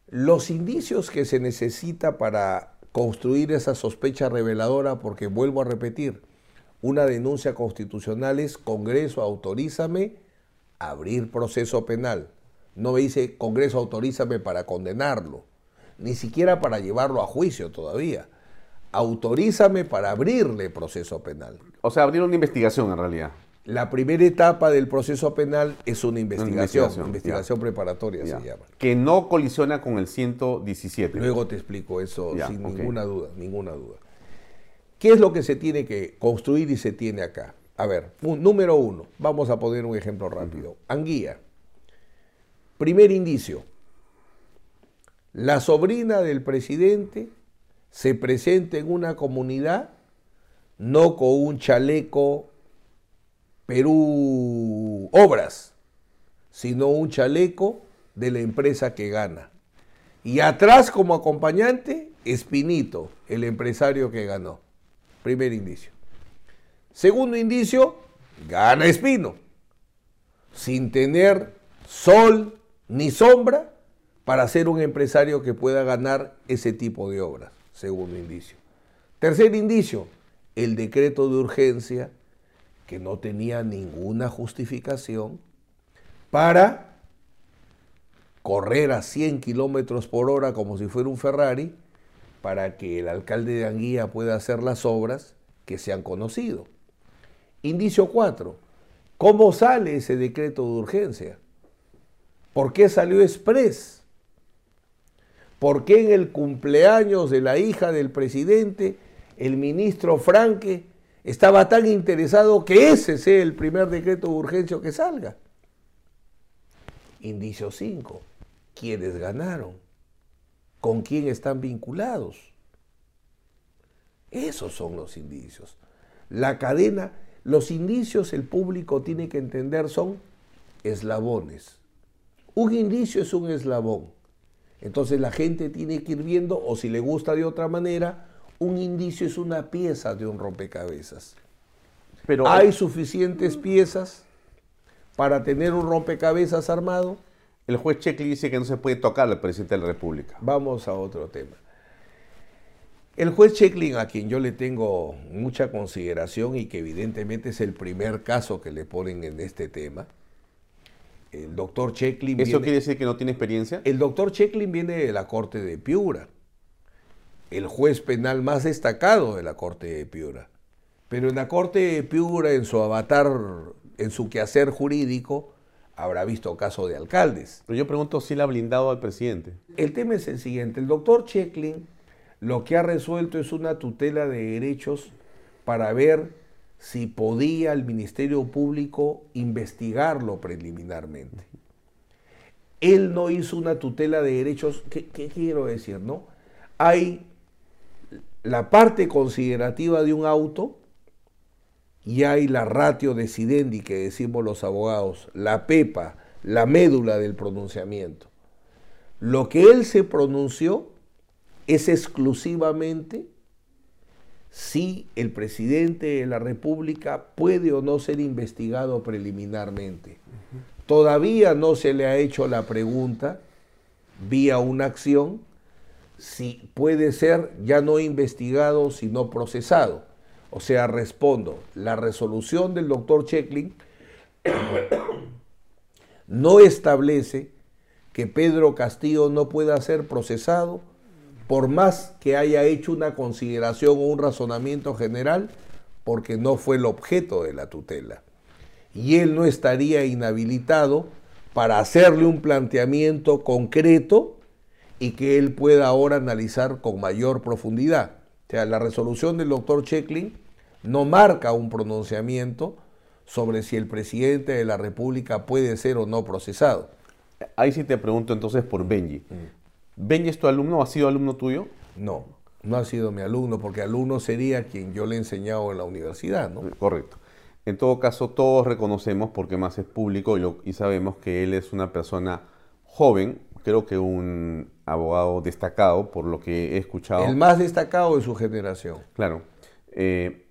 Los indicios que se necesita para construir esa sospecha reveladora porque vuelvo a repetir, una denuncia constitucional es Congreso autorízame abrir proceso penal. No me dice Congreso autorízame para condenarlo, ni siquiera para llevarlo a juicio todavía. Autorízame para abrirle proceso penal. O sea, abrir una investigación en realidad. La primera etapa del proceso penal es una investigación, investigación, investigación ya. preparatoria Ya. se llama. Que no colisiona con el 117. Luego te explico eso Ya, sin ninguna duda, ninguna duda. ¿Qué es lo que se tiene que construir y se tiene acá? A ver, un- número uno, vamos a poner un ejemplo rápido. Anguía. Primer indicio. La sobrina del presidente se presenta en una comunidad no con un chaleco Perú Obras, sino un chaleco de la empresa que gana. Y atrás como acompañante, Espinito, el empresario que ganó. Primer indicio. Segundo indicio, gana Espino, sin tener sol ni sombra para ser un empresario que pueda ganar ese tipo de obras. Segundo indicio. Tercer indicio, el decreto de urgencia que no tenía ninguna justificación para correr a 100 kilómetros por hora como si fuera un Ferrari para que el alcalde de Anguía pueda hacer las obras que se han conocido. Indicio 4. ¿Cómo sale ese decreto de urgencia? ¿Por qué salió express? ¿Por qué en el cumpleaños de la hija del presidente el ministro Franque estaba tan interesado que ese sea el primer decreto de urgencia que salga? Indicio 5. ¿Quiénes ganaron? ¿Con quién están vinculados? Esos son los indicios. La cadena, los indicios el público tiene que entender son eslabones. Un indicio es un eslabón. Entonces la gente tiene que ir viendo, o si le gusta de otra manera, un indicio es una pieza de un rompecabezas. Pero ¿Hay suficientes piezas para tener un rompecabezas armado? el juez Checli dice que no se puede tocar al presidente de la República. Vamos a otro tema. El juez Checklin, a quien yo le tengo mucha consideración y que evidentemente es el primer caso que le ponen en este tema, el doctor Checklin ¿Eso viene- quiere decir que no tiene experiencia? el doctor Checklin viene de la Corte de Piura, el juez penal más destacado de la Corte de Piura. Pero en la Corte de Piura, en su avatar, en su quehacer jurídico, habrá visto caso de alcaldes. Pero yo pregunto si él ha blindado al presidente. El tema es el siguiente. El doctor Checklin lo que ha resuelto es una tutela de derechos para ver si podía el Ministerio Público investigarlo preliminarmente. Él no hizo una tutela de derechos. ¿Qué, quiero decir? No? Hay la parte considerativa de un auto y hay la ratio decidendi que decimos los abogados, la pepa, la médula del pronunciamiento. Lo que él se pronunció es exclusivamente si el presidente de la República puede o no ser investigado preliminarmente. Todavía no se le ha hecho la pregunta vía una acción si puede ser ya no investigado, sino procesado. O sea, respondo, la resolución del doctor Checklin [coughs] no establece que Pedro Castillo no pueda ser procesado por más que haya hecho una consideración o un razonamiento general, porque no fue el objeto de la tutela. Y él no estaría inhabilitado para hacerle un planteamiento concreto y que él pueda ahora analizar con mayor profundidad. O sea, la resolución del doctor Checklin no marca un pronunciamiento sobre si el presidente de la República puede ser o no procesado. Ahí sí te pregunto entonces por Benji. ¿Benji es tu alumno o ha sido alumno tuyo? No, no ha sido mi alumno, porque alumno sería quien yo le he enseñado en la universidad, ¿no? Correcto. En todo caso, todos reconocemos, porque más es público y, lo- y sabemos que él es una persona joven, creo que un abogado destacado, por lo que he escuchado. El más destacado de su generación. Claro. Eh,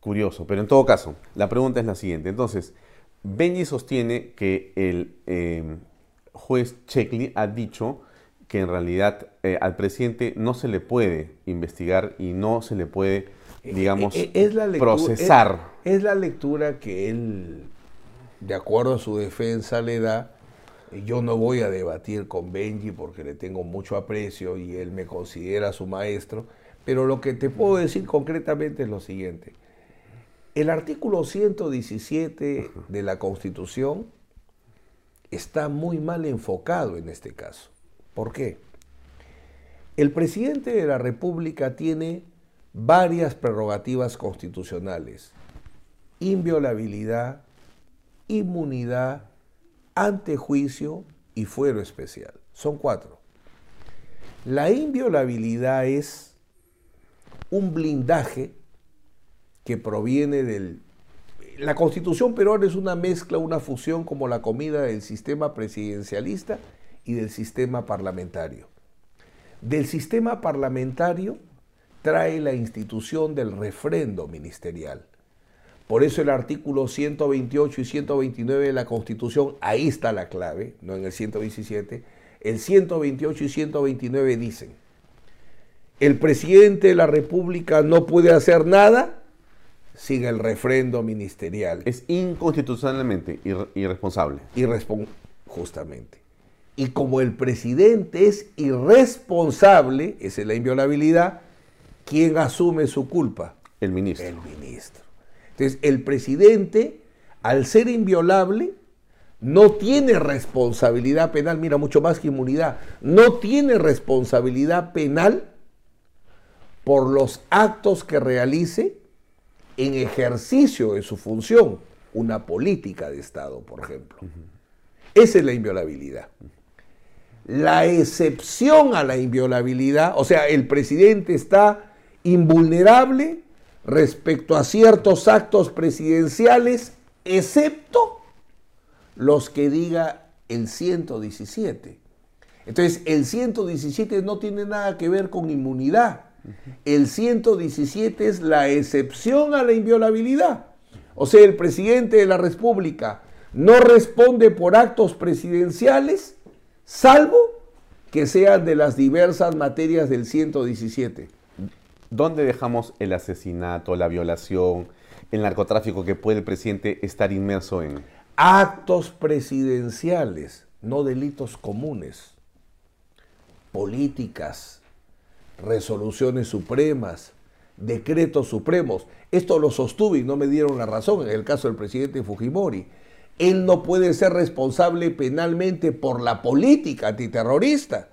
curioso, pero en todo caso, la pregunta es la siguiente. Entonces, Benji sostiene que el eh, juez Checkley ha dicho que en realidad eh, al presidente no se le puede investigar y no se le puede, digamos, Eh, es la lectura- procesar. Es, es la lectura que él, de acuerdo a su defensa, le da. Yo no voy a debatir con Benji porque le tengo mucho aprecio y él me considera su maestro, pero lo que te puedo decir concretamente es lo siguiente. El artículo 117 de la Constitución está muy mal enfocado en este caso. ¿Por qué? El presidente de la República tiene varias prerrogativas constitucionales. Inviolabilidad, inmunidad, antejuicio y fuero especial. Son cuatro. La inviolabilidad es un blindaje que proviene del... La constitución peruana es una mezcla, una fusión como la comida del sistema presidencialista y del sistema parlamentario. Del sistema parlamentario trae la institución del refrendo ministerial. Por eso el artículo 128 y 129 de la Constitución, ahí está la clave, no en el 117, el 128 y 129 dicen, el presidente de la República no puede hacer nada sin el refrendo ministerial. Es inconstitucionalmente ir- irresponsable. Irrespon- justamente. Y como el presidente es irresponsable, esa es la inviolabilidad, ¿quién asume su culpa? El ministro. El ministro. Entonces, el presidente, al ser inviolable, no tiene responsabilidad penal, mira, mucho más que inmunidad, no tiene responsabilidad penal por los actos que realice en ejercicio de su función, una política de Estado, por ejemplo. Esa es la inviolabilidad. La excepción a la inviolabilidad, o sea, el presidente está invulnerable respecto a ciertos actos presidenciales, excepto los que diga el 117. Entonces, el 117 no tiene nada que ver con inmunidad. El 117 es la excepción a la inviolabilidad. O sea, el presidente de la República no responde por actos presidenciales, salvo que sean de las diversas materias del 117. ¿Dónde dejamos el asesinato, la violación, el narcotráfico que puede el presidente estar inmerso en? Actos presidenciales, no delitos comunes. Políticas, resoluciones supremas, decretos supremos. Esto lo sostuve y no me dieron la razón en el caso del presidente Fujimori. Él no puede ser responsable penalmente por la política antiterrorista,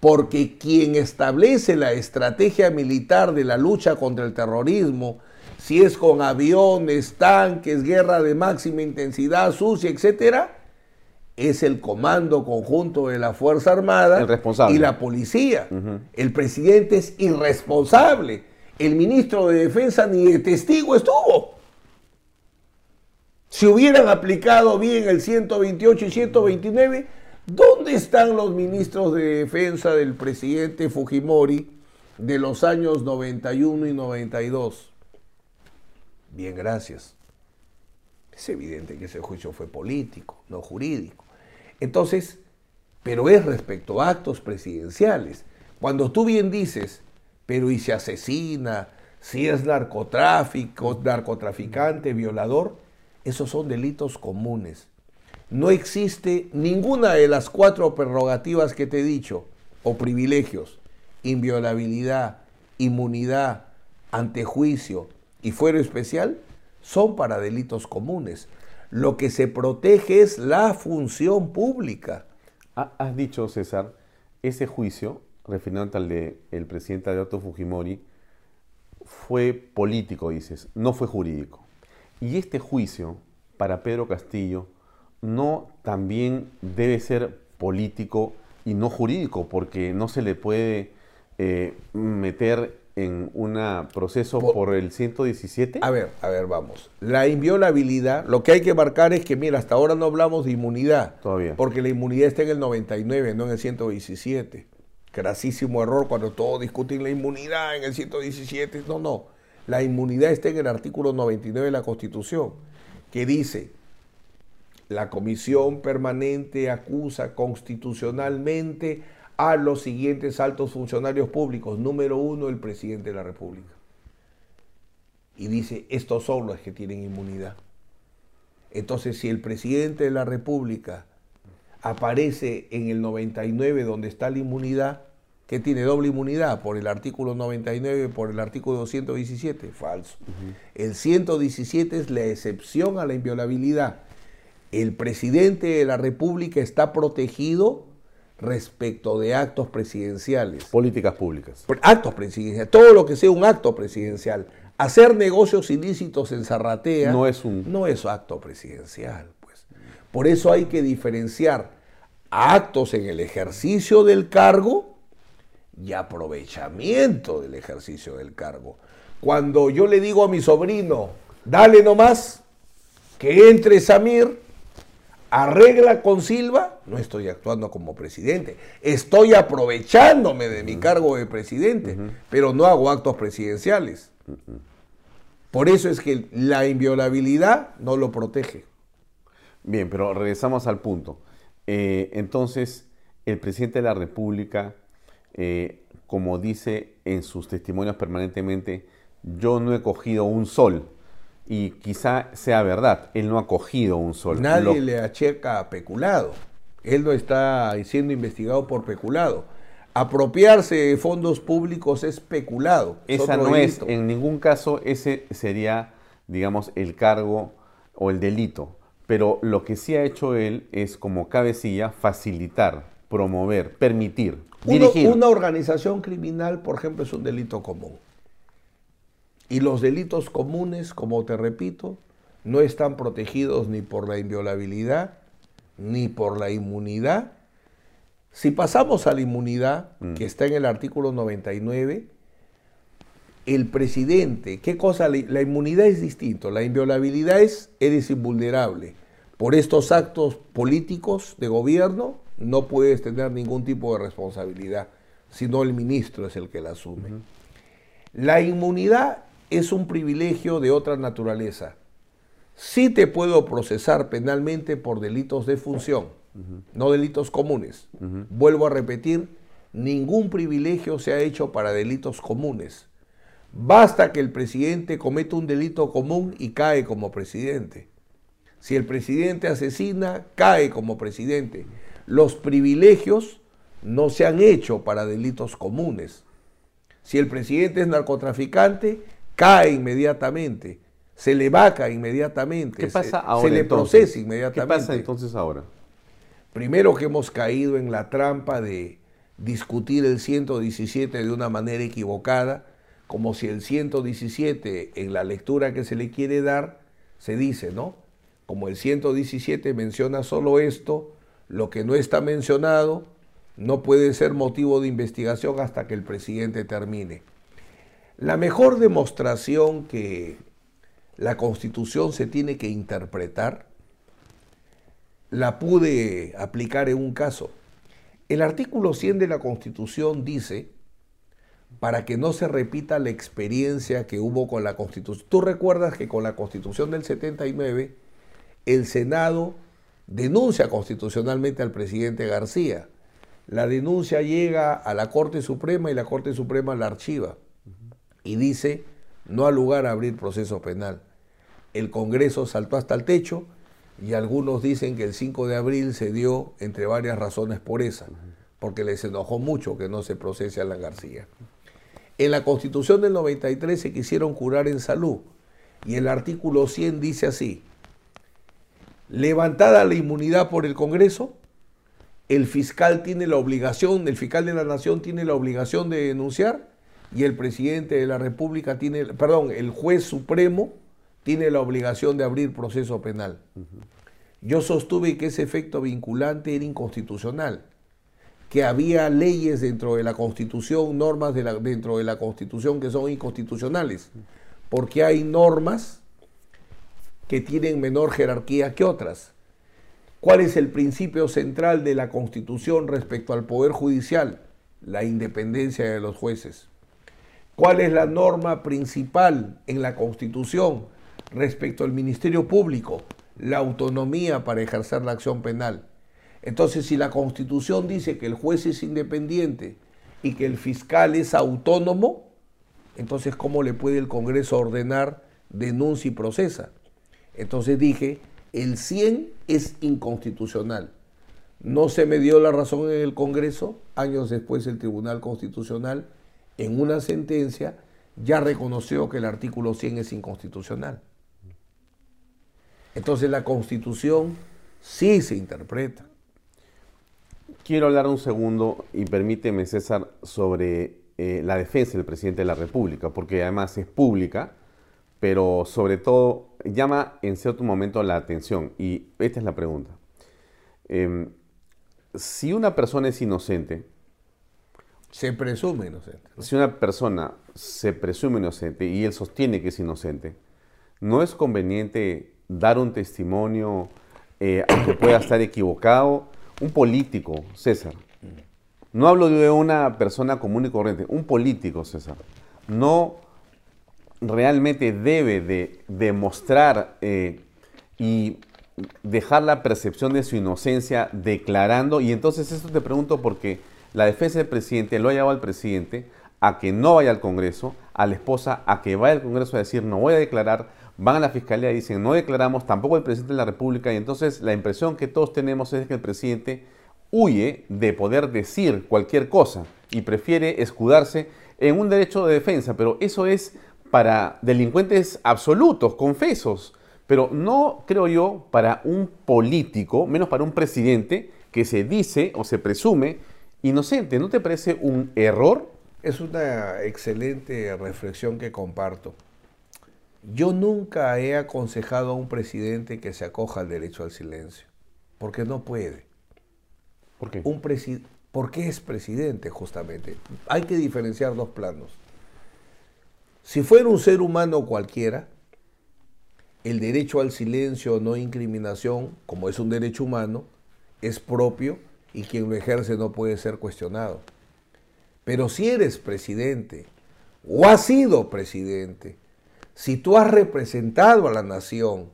porque quien establece la estrategia militar de la lucha contra el terrorismo, si es con aviones, tanques, guerra de máxima intensidad, sucia, etcétera, es el Comando Conjunto de la Fuerza Armada El responsable. y la policía. El presidente es irresponsable. El ministro de Defensa ni de testigo estuvo. Si hubieran aplicado bien el 128 y 129, ¿dónde están los ministros de Defensa del presidente Fujimori de los años 91 y 92? Bien, gracias. Es evidente que ese juicio fue político, no jurídico. Entonces, pero es respecto a actos presidenciales. Cuando tú bien dices, pero y se asesina, si es narcotráfico, narcotraficante, violador, esos son delitos comunes. No existe ninguna de las cuatro prerrogativas que te he dicho, o privilegios, inviolabilidad, inmunidad, antejuicio y fuero especial, son para delitos comunes. Lo que se protege es la función pública. Ha- Has dicho, César, ese juicio, refiriéndote al de el presidente Alberto Fujimori, fue político, dices, no fue jurídico. Y este juicio, para Pedro Castillo, no también debe ser político y no jurídico, porque no se le puede eh, meter en un proceso por, el 117. A ver, a ver, vamos. La inviolabilidad, lo que hay que marcar es que, mira, hasta ahora no hablamos de inmunidad. Todavía. Porque la inmunidad está en el 99, no en el 117. Grasísimo error cuando todos discuten la inmunidad en el 117. No, no. La inmunidad está en el artículo 99 de la Constitución, que dice, la comisión permanente acusa constitucionalmente a los siguientes altos funcionarios públicos. Número uno, el presidente de la República. Y dice, estos son los que tienen inmunidad. Entonces, si el presidente de la República aparece en el 99 donde está la inmunidad, que tiene doble inmunidad por el artículo 99 por el artículo 217, falso. El 117 es la excepción a la inviolabilidad. El presidente de la República está protegido respecto de actos presidenciales. Políticas públicas. Actos presidenciales, todo lo que sea un acto presidencial. Hacer negocios ilícitos en Zarratea no es un no es acto presidencial, pues. Por eso hay que diferenciar actos en el ejercicio del cargo y aprovechamiento del ejercicio del cargo. Cuando yo le digo a mi sobrino, dale nomás, que entre Samir, arregla con Silva, no estoy actuando como presidente, estoy aprovechándome de mi cargo de presidente, pero no hago actos presidenciales. Por eso es que la inviolabilidad no lo protege. Bien, pero regresamos al punto. Eh, entonces, el presidente de la República eh, como dice en sus testimonios permanentemente, yo no he cogido un sol. Y quizá sea verdad, él no ha cogido un sol. Nadie le acheca peculado. Él no está siendo investigado por peculado. Apropiarse de fondos públicos es peculado. Esa no es, en ningún caso, ese sería, digamos, el cargo o el delito. Pero lo que sí ha hecho él es, como cabecilla, facilitar, promover, permitir una organización criminal, por ejemplo, es un delito común. Y los delitos comunes, como te repito, no están protegidos ni por la inviolabilidad ni por la inmunidad. Si pasamos a la inmunidad, mm. que está en el artículo 99, el presidente, ¿qué cosa? La inmunidad es distinto, la inviolabilidad es, eres invulnerable. Por estos actos políticos de gobierno, no puedes tener ningún tipo de responsabilidad, sino el ministro es el que la asume. La inmunidad es un privilegio de otra naturaleza. Sí te puedo procesar penalmente por delitos de función, no delitos comunes. Vuelvo a repetir, ningún privilegio se ha hecho para delitos comunes. Basta que el presidente cometa un delito común y cae como presidente. Si el presidente asesina, cae como presidente los privilegios no se han hecho para delitos comunes. Si el presidente es narcotraficante, cae inmediatamente, se le vaca inmediatamente, ¿Qué pasa ahora, se le procesa inmediatamente. ¿Qué pasa entonces ahora? Primero que hemos caído en la trampa de discutir el 117 de una manera equivocada, como si el 117 en la lectura que se le quiere dar se dice, ¿no? Como el 117 menciona solo esto, lo que no está mencionado no puede ser motivo de investigación hasta que el presidente termine. La mejor demostración que la constitución se tiene que interpretar la pude aplicar en un caso. El artículo 100 de la constitución dice, para que no se repita la experiencia que hubo con la constitución. Tú recuerdas que con la constitución del 79, el Senado denuncia constitucionalmente al presidente García. La denuncia llega a la Corte Suprema y la Corte Suprema la archiva y dice no ha lugar a abrir proceso penal. El Congreso saltó hasta el techo y algunos dicen que el 5 de abril se dio entre varias razones por esa, porque les enojó mucho que no se procese a Alan García. En la Constitución del 93 se quisieron curar en salud y el artículo 100 dice así, levantada la inmunidad por el Congreso, el fiscal tiene la obligación, el fiscal de la nación tiene la obligación de denunciar y el presidente de la República tiene, perdón, el juez supremo tiene la obligación de abrir proceso penal. Yo sostuve que ese efecto vinculante era inconstitucional, que había leyes dentro de la Constitución, normas de dentro de la Constitución que son inconstitucionales, porque hay normas que tienen menor jerarquía que otras. ¿Cuál es el principio central de la Constitución respecto al Poder Judicial? La independencia de los jueces. ¿Cuál es la norma principal en la Constitución respecto al Ministerio Público? La autonomía para ejercer la acción penal. Entonces, si la Constitución dice que el juez es independiente y que el fiscal es autónomo, entonces, ¿cómo le puede el Congreso ordenar denuncia y procesa? Entonces dije, el 100 es inconstitucional. No se me dio la razón en el Congreso, años después el Tribunal Constitucional, en una sentencia, ya reconoció que el artículo 100 es inconstitucional. Entonces la Constitución sí se interpreta. Quiero hablar un segundo, y permíteme César, sobre eh, la defensa del presidente de la República, porque además es pública, pero sobre todo llama en cierto momento la atención. Y esta es la pregunta. Em, si una persona es inocente, se presume inocente. Si una persona se presume inocente y él sostiene que es inocente, ¿no es conveniente dar un testimonio, eh, aunque pueda estar equivocado? Un político, César. No hablo de una persona común y corriente, un político, César. No realmente debe de demostrar eh, y dejar la percepción de su inocencia declarando, y entonces esto te pregunto porque la defensa del presidente lo ha llevado al presidente a que no vaya al Congreso, a la esposa a que vaya al Congreso a decir no voy a declarar, van a la fiscalía y dicen no declaramos, tampoco el presidente de la República, y entonces la impresión que todos tenemos es que el presidente huye de poder decir cualquier cosa y prefiere escudarse en un derecho de defensa, pero eso es para delincuentes absolutos, confesos, pero no creo yo para un político, menos para un presidente que se dice o se presume inocente. ¿No te parece un error? Es una excelente reflexión que comparto. Yo nunca he aconsejado a un presidente que se acoja al derecho al silencio, porque no puede. ¿Por qué? Un porque es presidente, justamente. Hay que diferenciar dos planos. Si fuera un ser humano cualquiera, el derecho al silencio o no incriminación, como es un derecho humano, es propio y quien lo ejerce no puede ser cuestionado. Pero si eres presidente o has sido presidente, si tú has representado a la nación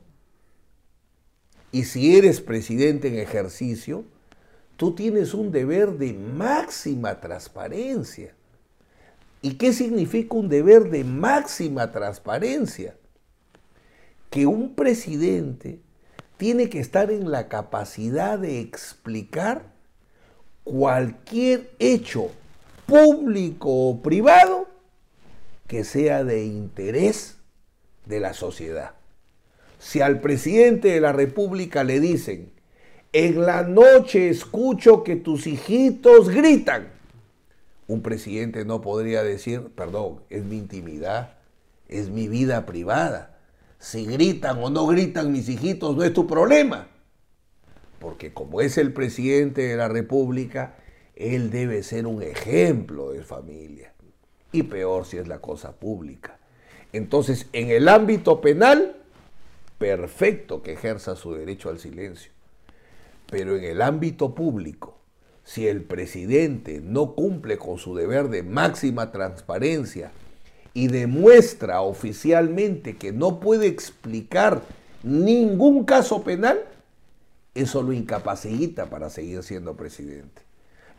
y si eres presidente en ejercicio, tú tienes un deber de máxima transparencia. ¿Y qué significa un deber de máxima transparencia? Que un presidente tiene que estar en la capacidad de explicar cualquier hecho público o privado que sea de interés de la sociedad. Si al presidente de la República le dicen, en la noche escucho que tus hijitos gritan, un presidente no podría decir, perdón, es mi intimidad, es mi vida privada. Si gritan o no gritan mis hijitos no es tu problema porque como es el presidente de la República, él debe ser un ejemplo de familia. Y peor si es la cosa pública. Entonces, en el ámbito penal, perfecto que ejerza su derecho al silencio. Pero en el ámbito público, si el presidente no cumple con su deber de máxima transparencia y demuestra oficialmente que no puede explicar ningún caso penal, eso lo incapacita para seguir siendo presidente.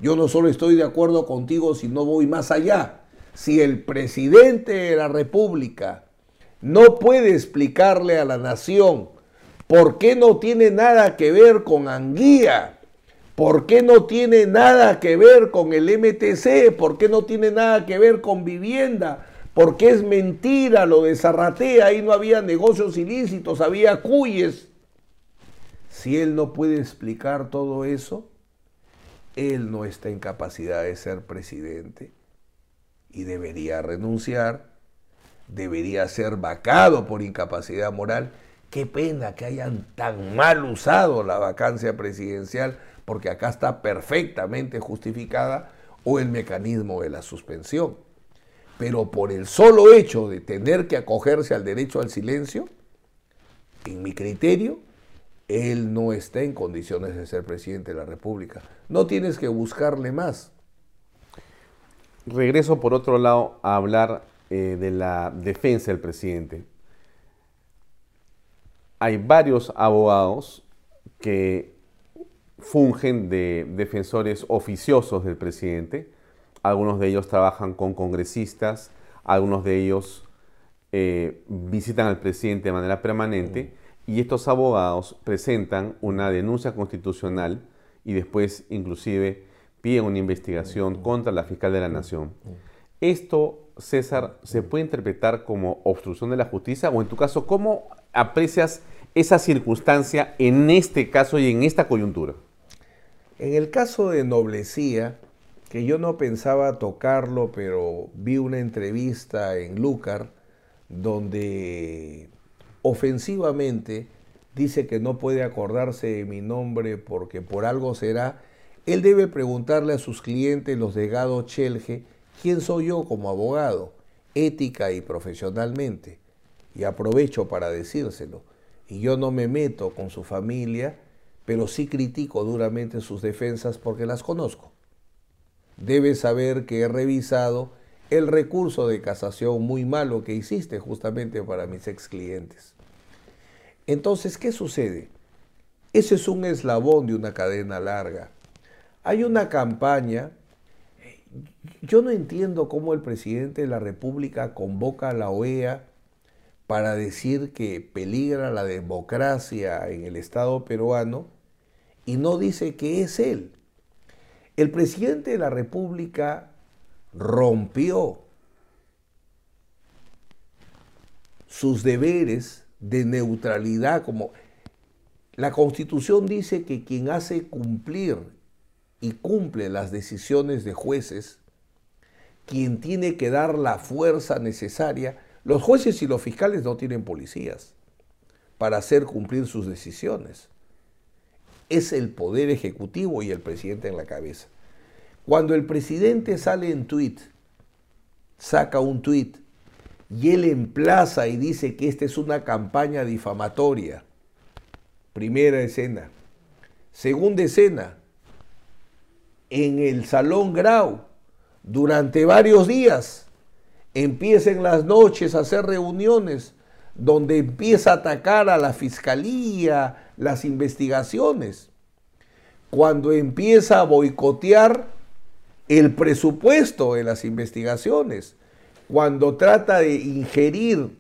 Yo no solo estoy de acuerdo contigo, sino voy más allá. Si el presidente de la República no puede explicarle a la nación por qué no tiene nada que ver con Anguía, por qué no tiene nada que ver con el MTC, por qué no tiene nada que ver con vivienda, por qué es mentira lo de Zarratea, ahí no había negocios ilícitos, había cuyes si él no puede explicar todo eso, él no está en capacidad de ser presidente y debería renunciar, debería ser vacado por incapacidad moral. Qué pena que hayan tan mal usado la vacancia presidencial, porque acá está perfectamente justificada, o el mecanismo de la suspensión. Pero por el solo hecho de tener que acogerse al derecho al silencio, en mi criterio, él no está en condiciones de ser presidente de la República. No tienes que buscarle más. Regreso por otro lado a hablar eh, de la defensa del presidente. Hay varios abogados que fungen de defensores oficiosos del presidente. Algunos de ellos trabajan con congresistas, algunos de ellos eh, visitan al presidente de manera permanente y estos abogados presentan una denuncia constitucional y después inclusive piden una investigación contra la fiscal de la nación. Esto, César, se puede interpretar como obstrucción de la justicia o en tu caso, ¿cómo aprecias esa circunstancia en este caso y en esta coyuntura? En el caso de Noblecía, que yo no pensaba tocarlo, pero vi una entrevista en Lucar donde ofensivamente dice que no puede acordarse de mi nombre porque por algo será, él debe preguntarle a sus clientes, los de Gado Chelge, quién soy yo como abogado, ética y profesionalmente. Y aprovecho para decírselo. Y yo no me meto con su familia, pero sí critico duramente sus defensas porque las conozco. Debe saber que he revisado el recurso de casación muy malo que hiciste justamente para mis ex clientes. Entonces, ¿qué sucede? Ese es un eslabón de una cadena larga. Hay una campaña, yo no entiendo cómo el presidente de la República convoca a la OEA para decir que peligra la democracia en el Estado peruano y no dice que es él. El presidente de la República rompió sus deberes de neutralidad, como la constitución dice que quien hace cumplir y cumple las decisiones de jueces, quien tiene que dar la fuerza necesaria, los jueces y los fiscales no tienen policías para hacer cumplir sus decisiones. Es el poder ejecutivo y el presidente en la cabeza. Cuando el presidente sale en tweet, saca un tweet y él emplaza y dice que esta es una campaña difamatoria. Primera escena. Segunda escena. En el Salón Grau, durante varios días, empieza en las noches a hacer reuniones donde empieza a atacar a la fiscalía, las investigaciones. Cuando empieza a boicotear el presupuesto de las investigaciones, cuando trata de ingerir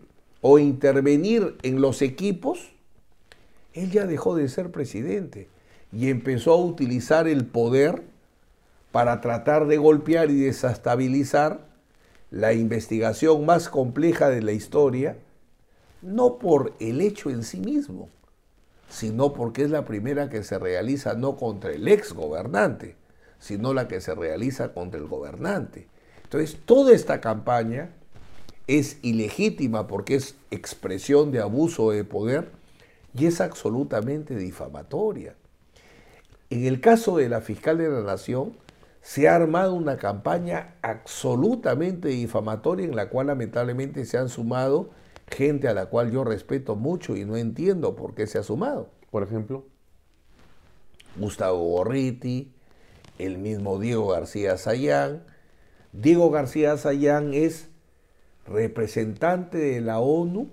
o intervenir en los equipos, él ya dejó de ser presidente y empezó a utilizar el poder para tratar de golpear y desestabilizar la investigación más compleja de la historia, no por el hecho en sí mismo, sino porque es la primera que se realiza no contra el ex gobernante, sino la que se realiza contra el gobernante. Entonces, toda esta campaña es ilegítima porque es expresión de abuso de poder y es absolutamente difamatoria. En el caso de la fiscal de la Nación, se ha armado una campaña absolutamente difamatoria en la cual lamentablemente se han sumado gente a la cual yo respeto mucho y no entiendo por qué se ha sumado. Por ejemplo, Gustavo Gorriti, el mismo Diego García Sayán. Diego García Sayán es representante de la ONU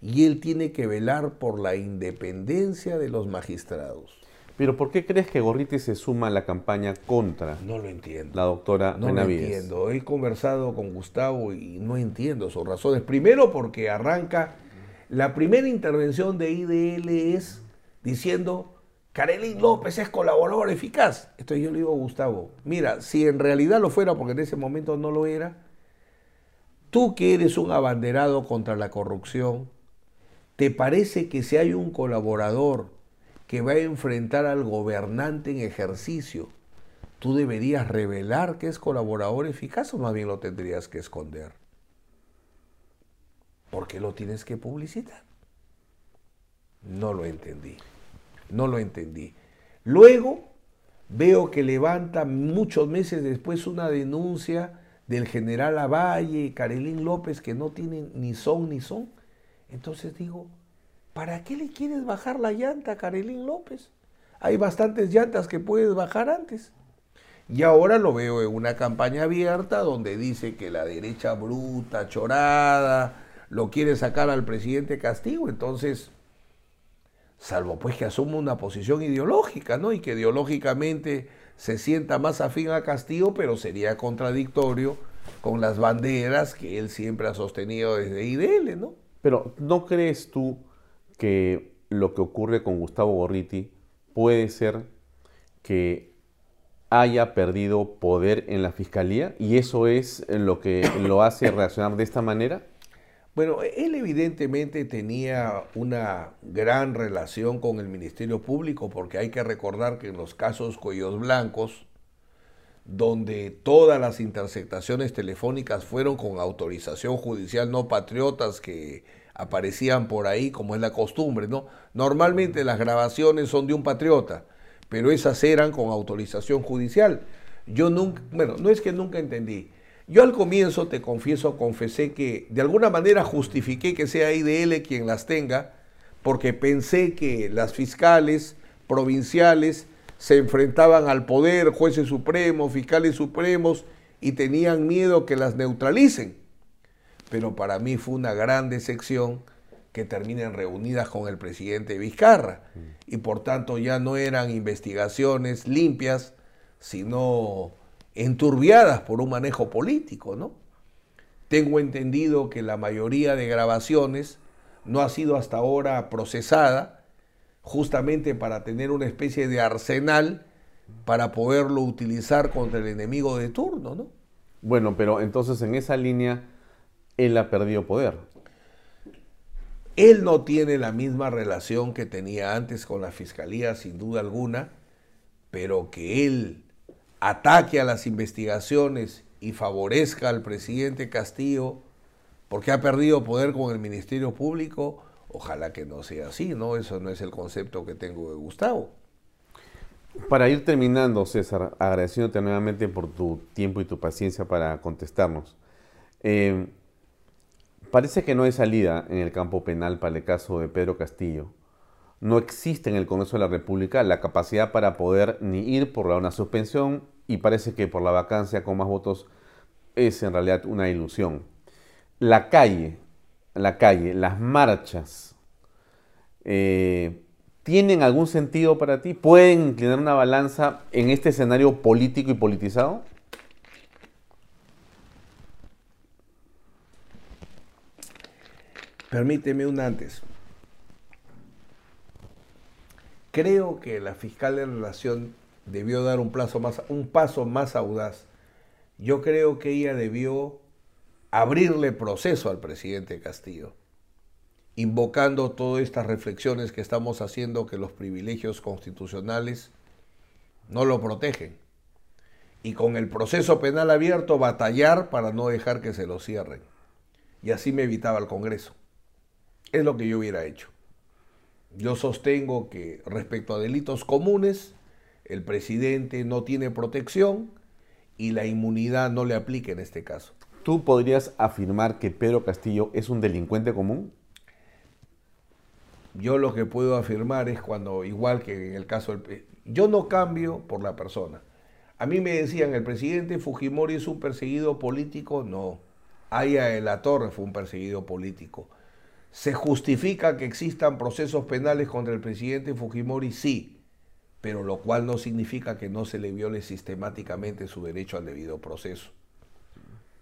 y él tiene que velar por la independencia de los magistrados. Pero ¿por qué crees que Gorriti se suma a la campaña contra no lo entiendo. la doctora No lo entiendo. He conversado con Gustavo y no entiendo sus razones. Primero porque arranca, la primera intervención de IDL es diciendo Karelin López es colaborador eficaz. Entonces yo le digo a Gustavo, mira, si en realidad lo fuera, porque en ese momento no lo era, tú que eres un abanderado contra la corrupción, ¿te parece que si hay un colaborador que va a enfrentar al gobernante en ejercicio, tú deberías revelar que es colaborador eficaz o más bien lo tendrías que esconder? ¿Por qué lo tienes que publicitar? No lo entendí. No lo entendí. Luego veo que levanta muchos meses después una denuncia del general Lavalle y Carelín López que no tienen ni son ni son. Entonces digo, ¿para qué le quieres bajar la llanta a Carelín López? Hay bastantes llantas que puedes bajar antes. Y ahora lo veo en una campaña abierta donde dice que la derecha bruta, chorada, lo quiere sacar al presidente Castigo. Entonces, salvo pues que asuma una posición ideológica, ¿no? Y que ideológicamente se sienta más afín a Castillo, pero sería contradictorio con las banderas que él siempre ha sostenido desde IDL, ¿no? Pero ¿no crees tú que lo que ocurre con Gustavo Gorriti puede ser que haya perdido poder en la fiscalía y eso es lo que lo hace reaccionar de esta manera? Bueno, él evidentemente tenía una gran relación con el Ministerio Público porque hay que recordar que en los casos Cuellos Blancos, donde todas las interceptaciones telefónicas fueron con autorización judicial, no patriotas que aparecían por ahí como es la costumbre, ¿no? Normalmente las grabaciones son de un patriota, pero esas eran con autorización judicial. Yo nunca, bueno, no es que nunca entendí. Yo al comienzo, te confieso, confesé que de alguna manera justifiqué que sea IDL quien las tenga, porque pensé que las fiscales provinciales se enfrentaban al poder, jueces supremos, fiscales supremos, y tenían miedo que las neutralicen. Pero para mí fue una gran decepción que terminen reunidas con el presidente Vizcarra y por tanto ya no eran investigaciones limpias, sino enturbiadas por un manejo político, ¿no? Tengo entendido que la mayoría de grabaciones no ha sido hasta ahora procesada justamente para tener una especie de arsenal para poderlo utilizar contra el enemigo de turno, ¿no? Bueno, pero entonces en esa línea él ha perdido poder. Él no tiene la misma relación que tenía antes con la fiscalía, sin duda alguna, pero que él ataque a las investigaciones y favorezca al presidente Castillo porque ha perdido poder con el Ministerio Público, ojalá que no sea así, ¿no? Eso no es el concepto que tengo de Gustavo. Para ir terminando, César, agradeciéndote nuevamente por tu tiempo y tu paciencia para contestarnos. Eh, Parece que no hay salida en el campo penal para el caso de Pedro Castillo. No existe en el Congreso de la República la capacidad para poder ni ir por una suspensión y parece que por la vacancia con más votos es en realidad una ilusión. La calle, la calle, las marchas, eh, ¿tienen algún sentido para ti? ¿Pueden inclinar una balanza en este escenario político y politizado? Permíteme un antes. Creo que la fiscal de la Nación debió dar un, plazo más, un paso más audaz. Yo creo que ella debió abrirle proceso al presidente Castillo, invocando todas estas reflexiones que estamos haciendo que los privilegios constitucionales no lo protegen. Y con el proceso penal abierto batallar para no dejar que se lo cierren. Y así me evitaba el Congreso. Es lo que yo hubiera hecho. Yo sostengo que respecto a delitos comunes, el presidente no tiene protección y la inmunidad no le aplica en este caso. ¿Tú podrías afirmar que Pedro Castillo es un delincuente común? Yo lo que puedo afirmar es cuando, igual que en el caso del... Yo no cambio por la persona. A mí me decían, ¿el presidente Fujimori es un perseguido político? No. Aya de la Torre fue un perseguido político. ¿Se justifica que existan procesos penales contra el presidente Fujimori? Sí, pero lo cual no significa que no se le viole sistemáticamente su derecho al debido proceso.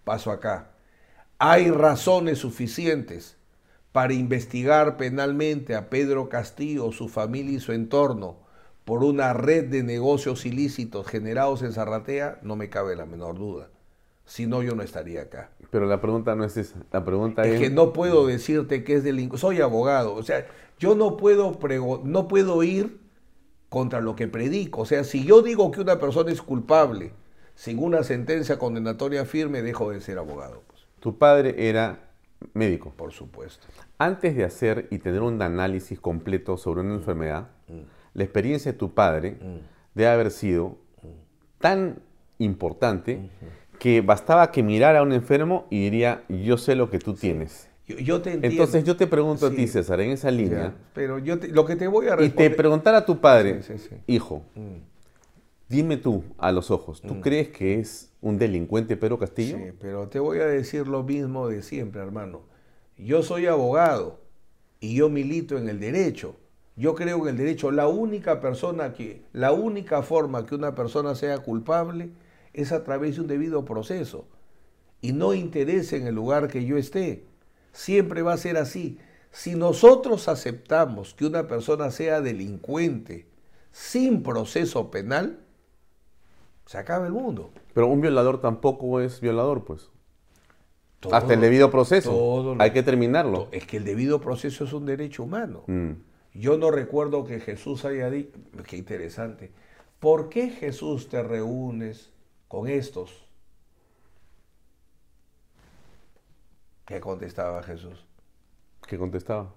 Paso acá. Hay razones suficientes para investigar penalmente a Pedro Castillo, su familia y su entorno por una red de negocios ilícitos generados en Zarratea, no me cabe la menor duda. Si no, yo no estaría acá. Pero la pregunta no es esa. La pregunta es, que no puedo decirte que es delincuente. Soy abogado. O sea, yo no puedo, no puedo ir contra lo que predico. O sea, si yo digo que una persona es culpable sin una sentencia condenatoria firme, dejo de ser abogado. Pues. Tu padre era médico. Por supuesto. Antes de hacer y tener un análisis completo sobre una enfermedad, mm. la experiencia de tu padre mm. debe haber sido tan importante que bastaba que mirara a un enfermo y diría, yo sé lo que tú tienes. Yo, te Entonces yo te pregunto a ti, César, en esa línea. pero yo lo que te voy a responder... Y te preguntara a tu padre, hijo, mm. dime tú a los ojos, ¿tú mm. crees que es un delincuente Pedro Castillo? Sí, pero te voy a decir lo mismo de siempre, hermano. Yo soy abogado y yo milito en el derecho, Yo creo que el derecho, la única persona que, la única forma que una persona sea culpable es a través de un debido proceso. Y no interese en el lugar que yo esté. Siempre va a ser así. Si nosotros aceptamos que una persona sea delincuente sin proceso penal, se acaba el mundo. Pero un violador tampoco es violador, pues. Hasta el debido proceso. Hay que terminarlo. Es que el debido proceso es un derecho humano. Mm. Yo no recuerdo que Jesús haya dicho, qué interesante, ¿por qué Jesús te reúnes con estos? ¿Qué contestaba Jesús? ¿Qué contestaba?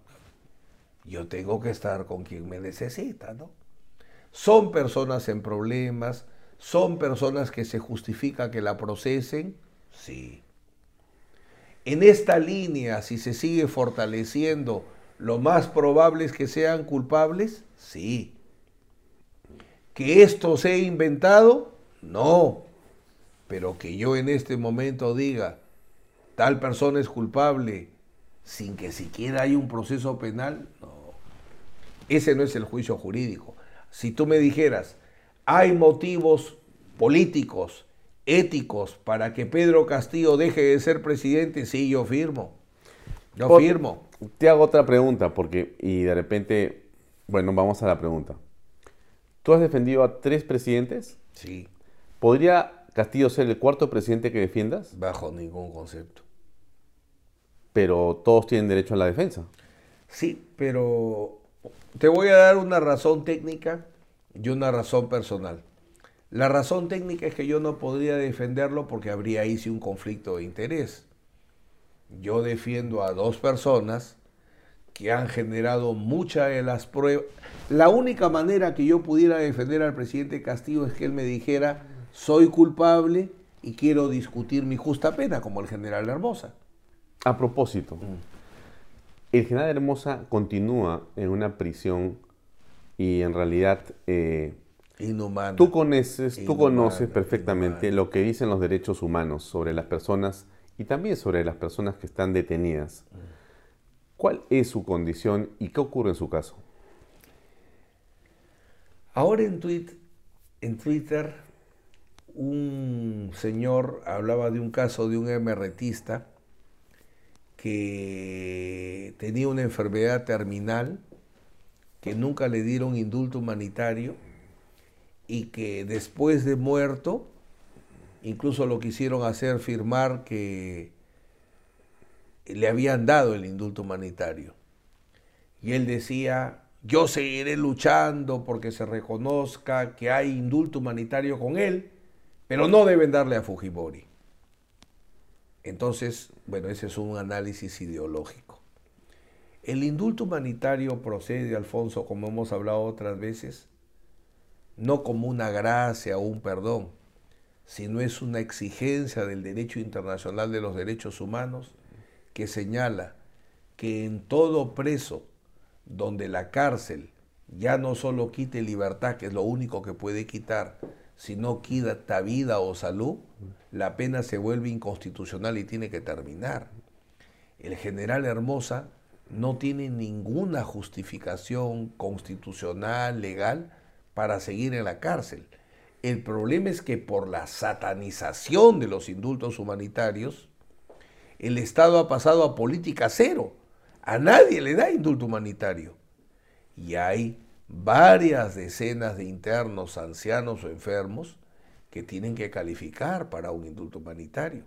Yo tengo que estar con quien me necesita, ¿no? Son personas en problemas, son personas que se justifica que la procesen, sí. En esta línea, si se sigue fortaleciendo lo más probable es que sean culpables, sí. ¿Que esto sea inventado? No. Pero que yo en este momento diga, tal persona es culpable sin que siquiera haya un proceso penal, no. Ese no es el juicio jurídico. Si tú me dijeras, hay motivos políticos, éticos, para que Pedro Castillo deje de ser presidente, sí, yo firmo. Yo firmo. Te hago otra pregunta, porque, y de repente, bueno, vamos a la pregunta. ¿Tú has defendido a tres presidentes? Sí. ¿Podría Castillo ser el cuarto presidente que defiendas? Bajo ningún concepto. Pero todos tienen derecho a la defensa. Sí, pero te voy a dar una razón técnica y una razón personal. La razón técnica es que yo no podría defenderlo porque habría ahí sí un conflicto de interés yo defiendo a dos personas que han generado muchas de las pruebas. La única manera que yo pudiera defender al presidente Castillo es que él me dijera, soy culpable y quiero discutir mi justa pena, como el general Hermosa. A propósito, el general Hermosa continúa en una prisión y en realidad... Eh, Inhumana. Tú conoces, tú conoces perfectamente lo que dicen los derechos humanos sobre las personas y también sobre las personas que están detenidas. ¿Cuál es su condición y qué ocurre en su caso? Ahora en, en Twitter un señor hablaba de un caso de un emeretista que tenía una enfermedad terminal, que nunca le dieron indulto humanitario y que después de muerto incluso lo quisieron hacer firmar que le habían dado el indulto humanitario. Y él decía, yo seguiré luchando porque se reconozca que hay indulto humanitario con él, pero no deben darle a Fujimori. Entonces, bueno, ese es un análisis ideológico. El indulto humanitario procede, Alfonso, como hemos hablado otras veces, no como una gracia o un perdón, sino es una exigencia del derecho internacional de los derechos humanos que señala que en todo preso donde la cárcel ya no solo quite libertad, que es lo único que puede quitar, sino quita vida o salud, la pena se vuelve inconstitucional y tiene que terminar. El general Hermosa no tiene ninguna justificación constitucional, legal, para seguir en la cárcel. El problema es que por la satanización de los indultos humanitarios, el Estado ha pasado a política cero. A nadie le da indulto humanitario. Y hay varias decenas de internos, ancianos o enfermos que tienen que calificar para un indulto humanitario.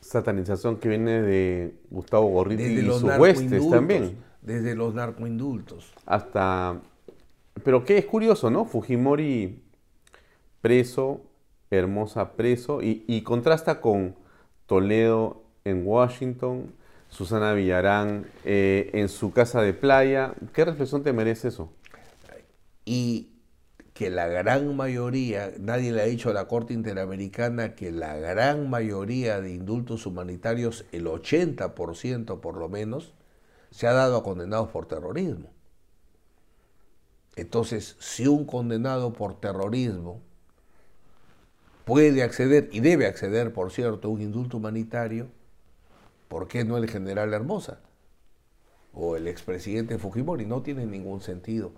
Satanización que viene de Gustavo Gorriti y sus huestes también. Desde los narcoindultos. Hasta... Pero qué es curioso, ¿no? Fujimori preso, Hermosa preso, y, contrasta con Toledo en Washington, Susana Villarán eh, en su casa de playa. ¿Qué reflexión te merece eso? Y que la gran mayoría, nadie le ha dicho a la Corte Interamericana que la gran mayoría de indultos humanitarios, el 80% por lo menos, se ha dado a condenados por terrorismo. Entonces, si un condenado por terrorismo puede acceder, y debe acceder, por cierto, a un indulto humanitario, ¿por qué no el general Hermosa? O el expresidente Fujimori. No tiene ningún sentido.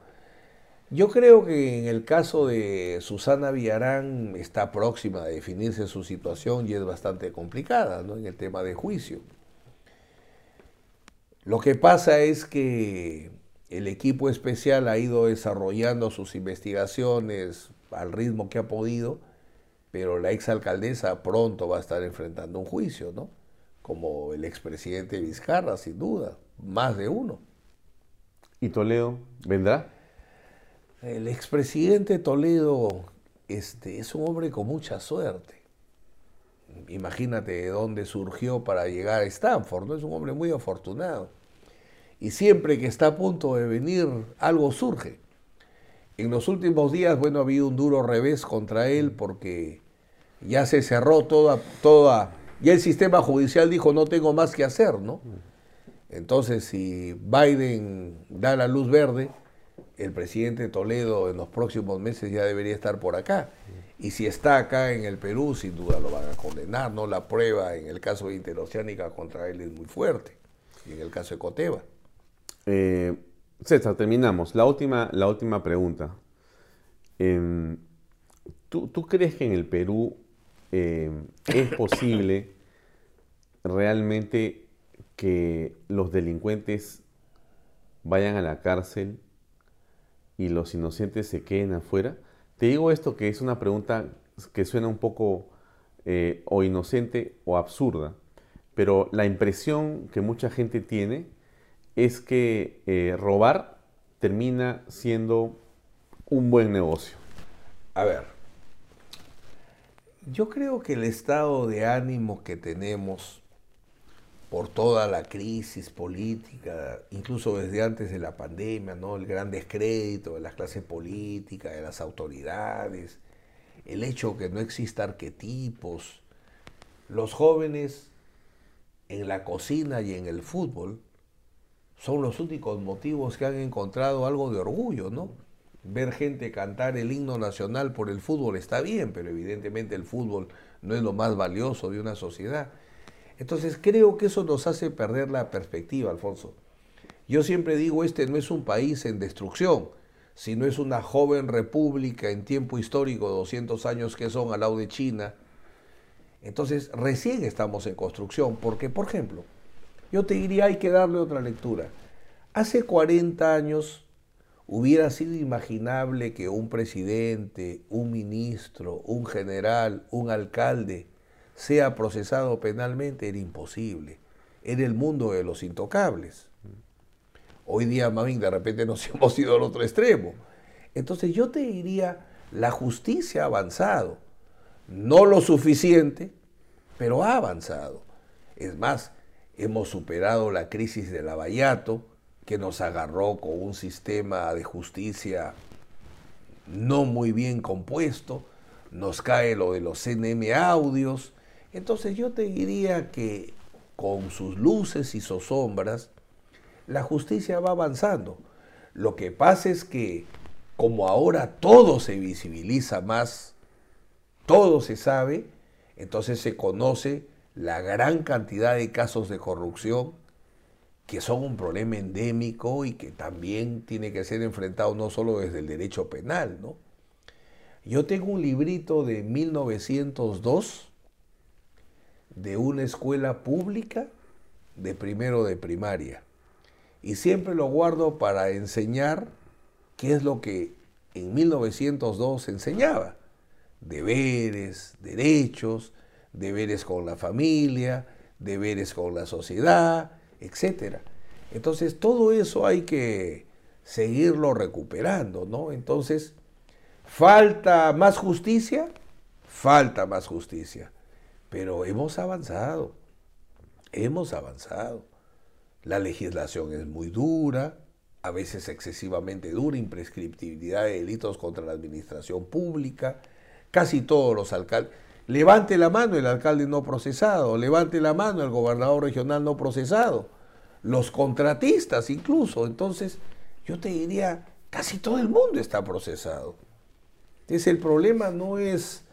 Yo creo que en el caso de Susana Villarán está próxima a definirse su situación y es bastante complicada ¿no? en el tema de juicio. Lo que pasa es que el equipo especial ha ido desarrollando sus investigaciones al ritmo que ha podido, pero la exalcaldesa pronto va a estar enfrentando un juicio, ¿no? Como el expresidente Vizcarra, sin duda, más de uno. ¿Y Toledo vendrá? El expresidente Toledo este, es un hombre con mucha suerte. Imagínate de dónde surgió para llegar a Stanford, ¿no? Es un hombre muy afortunado. Y siempre que está a punto de venir, algo surge. En los últimos días, bueno, ha habido un duro revés contra él porque ya se cerró toda, toda, ya el sistema judicial dijo no tengo más que hacer, ¿no? Entonces, si Biden da la luz verde, el presidente Toledo en los próximos meses ya debería estar por acá. Y si está acá en el Perú, sin duda lo van a condenar, ¿no? La prueba en el caso de Interoceánica contra él es muy fuerte, y en el caso de Coteva. Eh, César, terminamos. La última, la última pregunta. Em, ¿tú, crees que en el Perú em, es posible realmente que los delincuentes vayan a la cárcel y los inocentes se queden afuera? Te digo esto que es una pregunta que suena un poco eh, o inocente o absurda, pero la impresión que mucha gente tiene es que eh, robar termina siendo un buen negocio. A ver, yo creo que el estado de ánimo que tenemos por toda la crisis política, incluso desde antes de la pandemia, ¿no? el gran descrédito de las clases políticas, de las autoridades, el hecho que no exista arquetipos, los jóvenes en la cocina y en el fútbol son los únicos motivos que han encontrado algo de orgullo, ¿no? Ver gente cantar el himno nacional por el fútbol está bien, pero evidentemente el fútbol no es lo más valioso de una sociedad. Entonces creo que eso nos hace perder la perspectiva, Alfonso. Yo siempre digo, este no es un país en destrucción, sino es una joven república en tiempo histórico, 200 años que son al lado de China. Entonces recién estamos en construcción, porque por ejemplo, yo te diría hay que darle otra lectura. Hace 40 años hubiera sido imaginable que un presidente, un ministro, un general, un alcalde sea procesado penalmente. Era imposible. Era el mundo de los intocables. Hoy día, más de repente nos [laughs] hemos ido al otro extremo. Entonces yo te diría, la justicia ha avanzado. No lo suficiente, pero ha avanzado. Es más, hemos superado la crisis del Lavallato, que nos agarró con un sistema de justicia no muy bien compuesto, nos cae lo de los CNM audios. Entonces yo te diría que con sus luces y sus sombras, la justicia va avanzando. Lo que pasa es que como ahora todo se visibiliza más, todo se sabe, entonces se conoce la gran cantidad de casos de corrupción que son un problema endémico y que también tiene que ser enfrentado no solo desde el derecho penal, ¿no? Yo tengo un librito de 1902 de una escuela pública de primero de primaria y siempre lo guardo para enseñar qué es lo que en 1902 enseñaba. Deberes, derechos, deberes con la familia, deberes con la sociedad, etc. Entonces todo eso hay que seguirlo recuperando, ¿no? Entonces, ¿falta más justicia? Falta más justicia. Pero hemos avanzado, hemos avanzado. La legislación es muy dura, a veces excesivamente dura, imprescriptibilidad de delitos contra la administración pública, casi todos los alcaldes. Levante la mano el alcalde no procesado, levante la mano el gobernador regional no procesado, los contratistas incluso. Entonces, yo te diría, casi todo el mundo está procesado. Entonces, el problema no es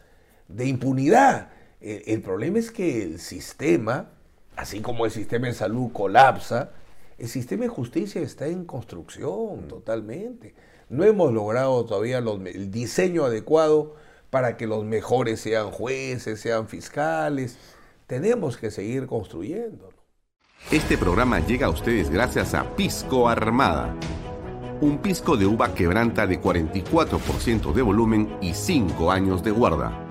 de impunidad, el, problema es que el sistema, así como el sistema de salud colapsa, El sistema de justicia está en construcción totalmente. No hemos logrado todavía el diseño adecuado para que los mejores sean jueces, sean fiscales. Tenemos que seguir construyendo. Este programa llega a ustedes gracias a Pisco Armada. Un pisco de uva quebranta de 44% de volumen y 5 años de guarda.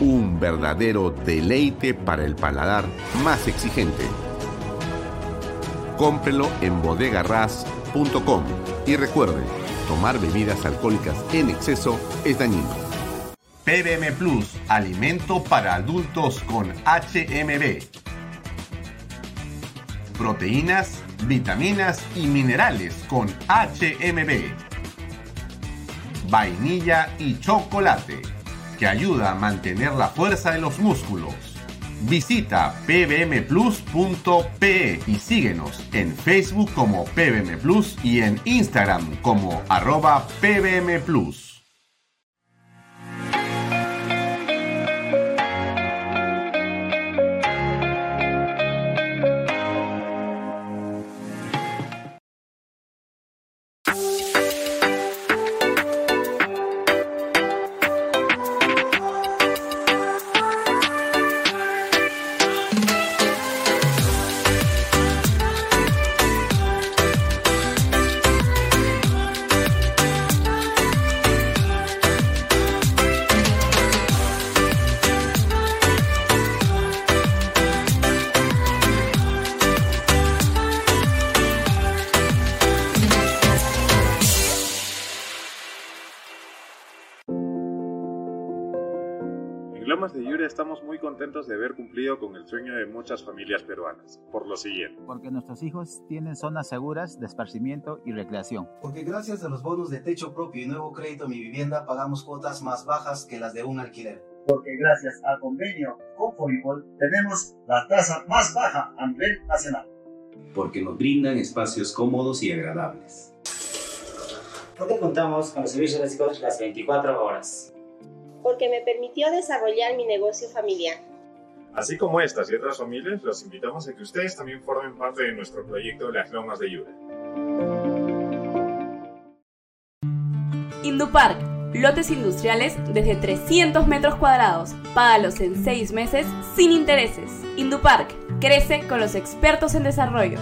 Un verdadero deleite para el paladar más exigente. Cómprelo en bodegarras.com y recuerde, tomar bebidas alcohólicas en exceso es dañino. PBM Plus, alimento para adultos con HMB proteínas, vitaminas y minerales con HMB. Vainilla y chocolate, que ayuda a mantener la fuerza de los músculos. Visita pbmplus.pe y síguenos en Facebook como PBM Plus y en Instagram como arroba PBM estamos muy contentos de haber cumplido con el sueño de muchas familias peruanas, por lo siguiente. Porque nuestros hijos tienen zonas seguras de esparcimiento y recreación. Porque gracias a los bonos de techo propio y nuevo crédito Mi Vivienda pagamos cuotas más bajas que las de un alquiler. Porque gracias al convenio con Foripol tenemos la tasa más baja a nivel nacional. Porque nos brindan espacios cómodos y agradables. Porque contamos con los servicios básicos las 24 horas porque me permitió desarrollar mi negocio familiar. Así como estas y otras familias, los invitamos a que ustedes también formen parte de nuestro proyecto Las Lomas de Yura. Indupark, lotes industriales desde 300 metros cuadrados. Págalos en 6 meses sin intereses. Indupark, crece con los expertos en desarrollo.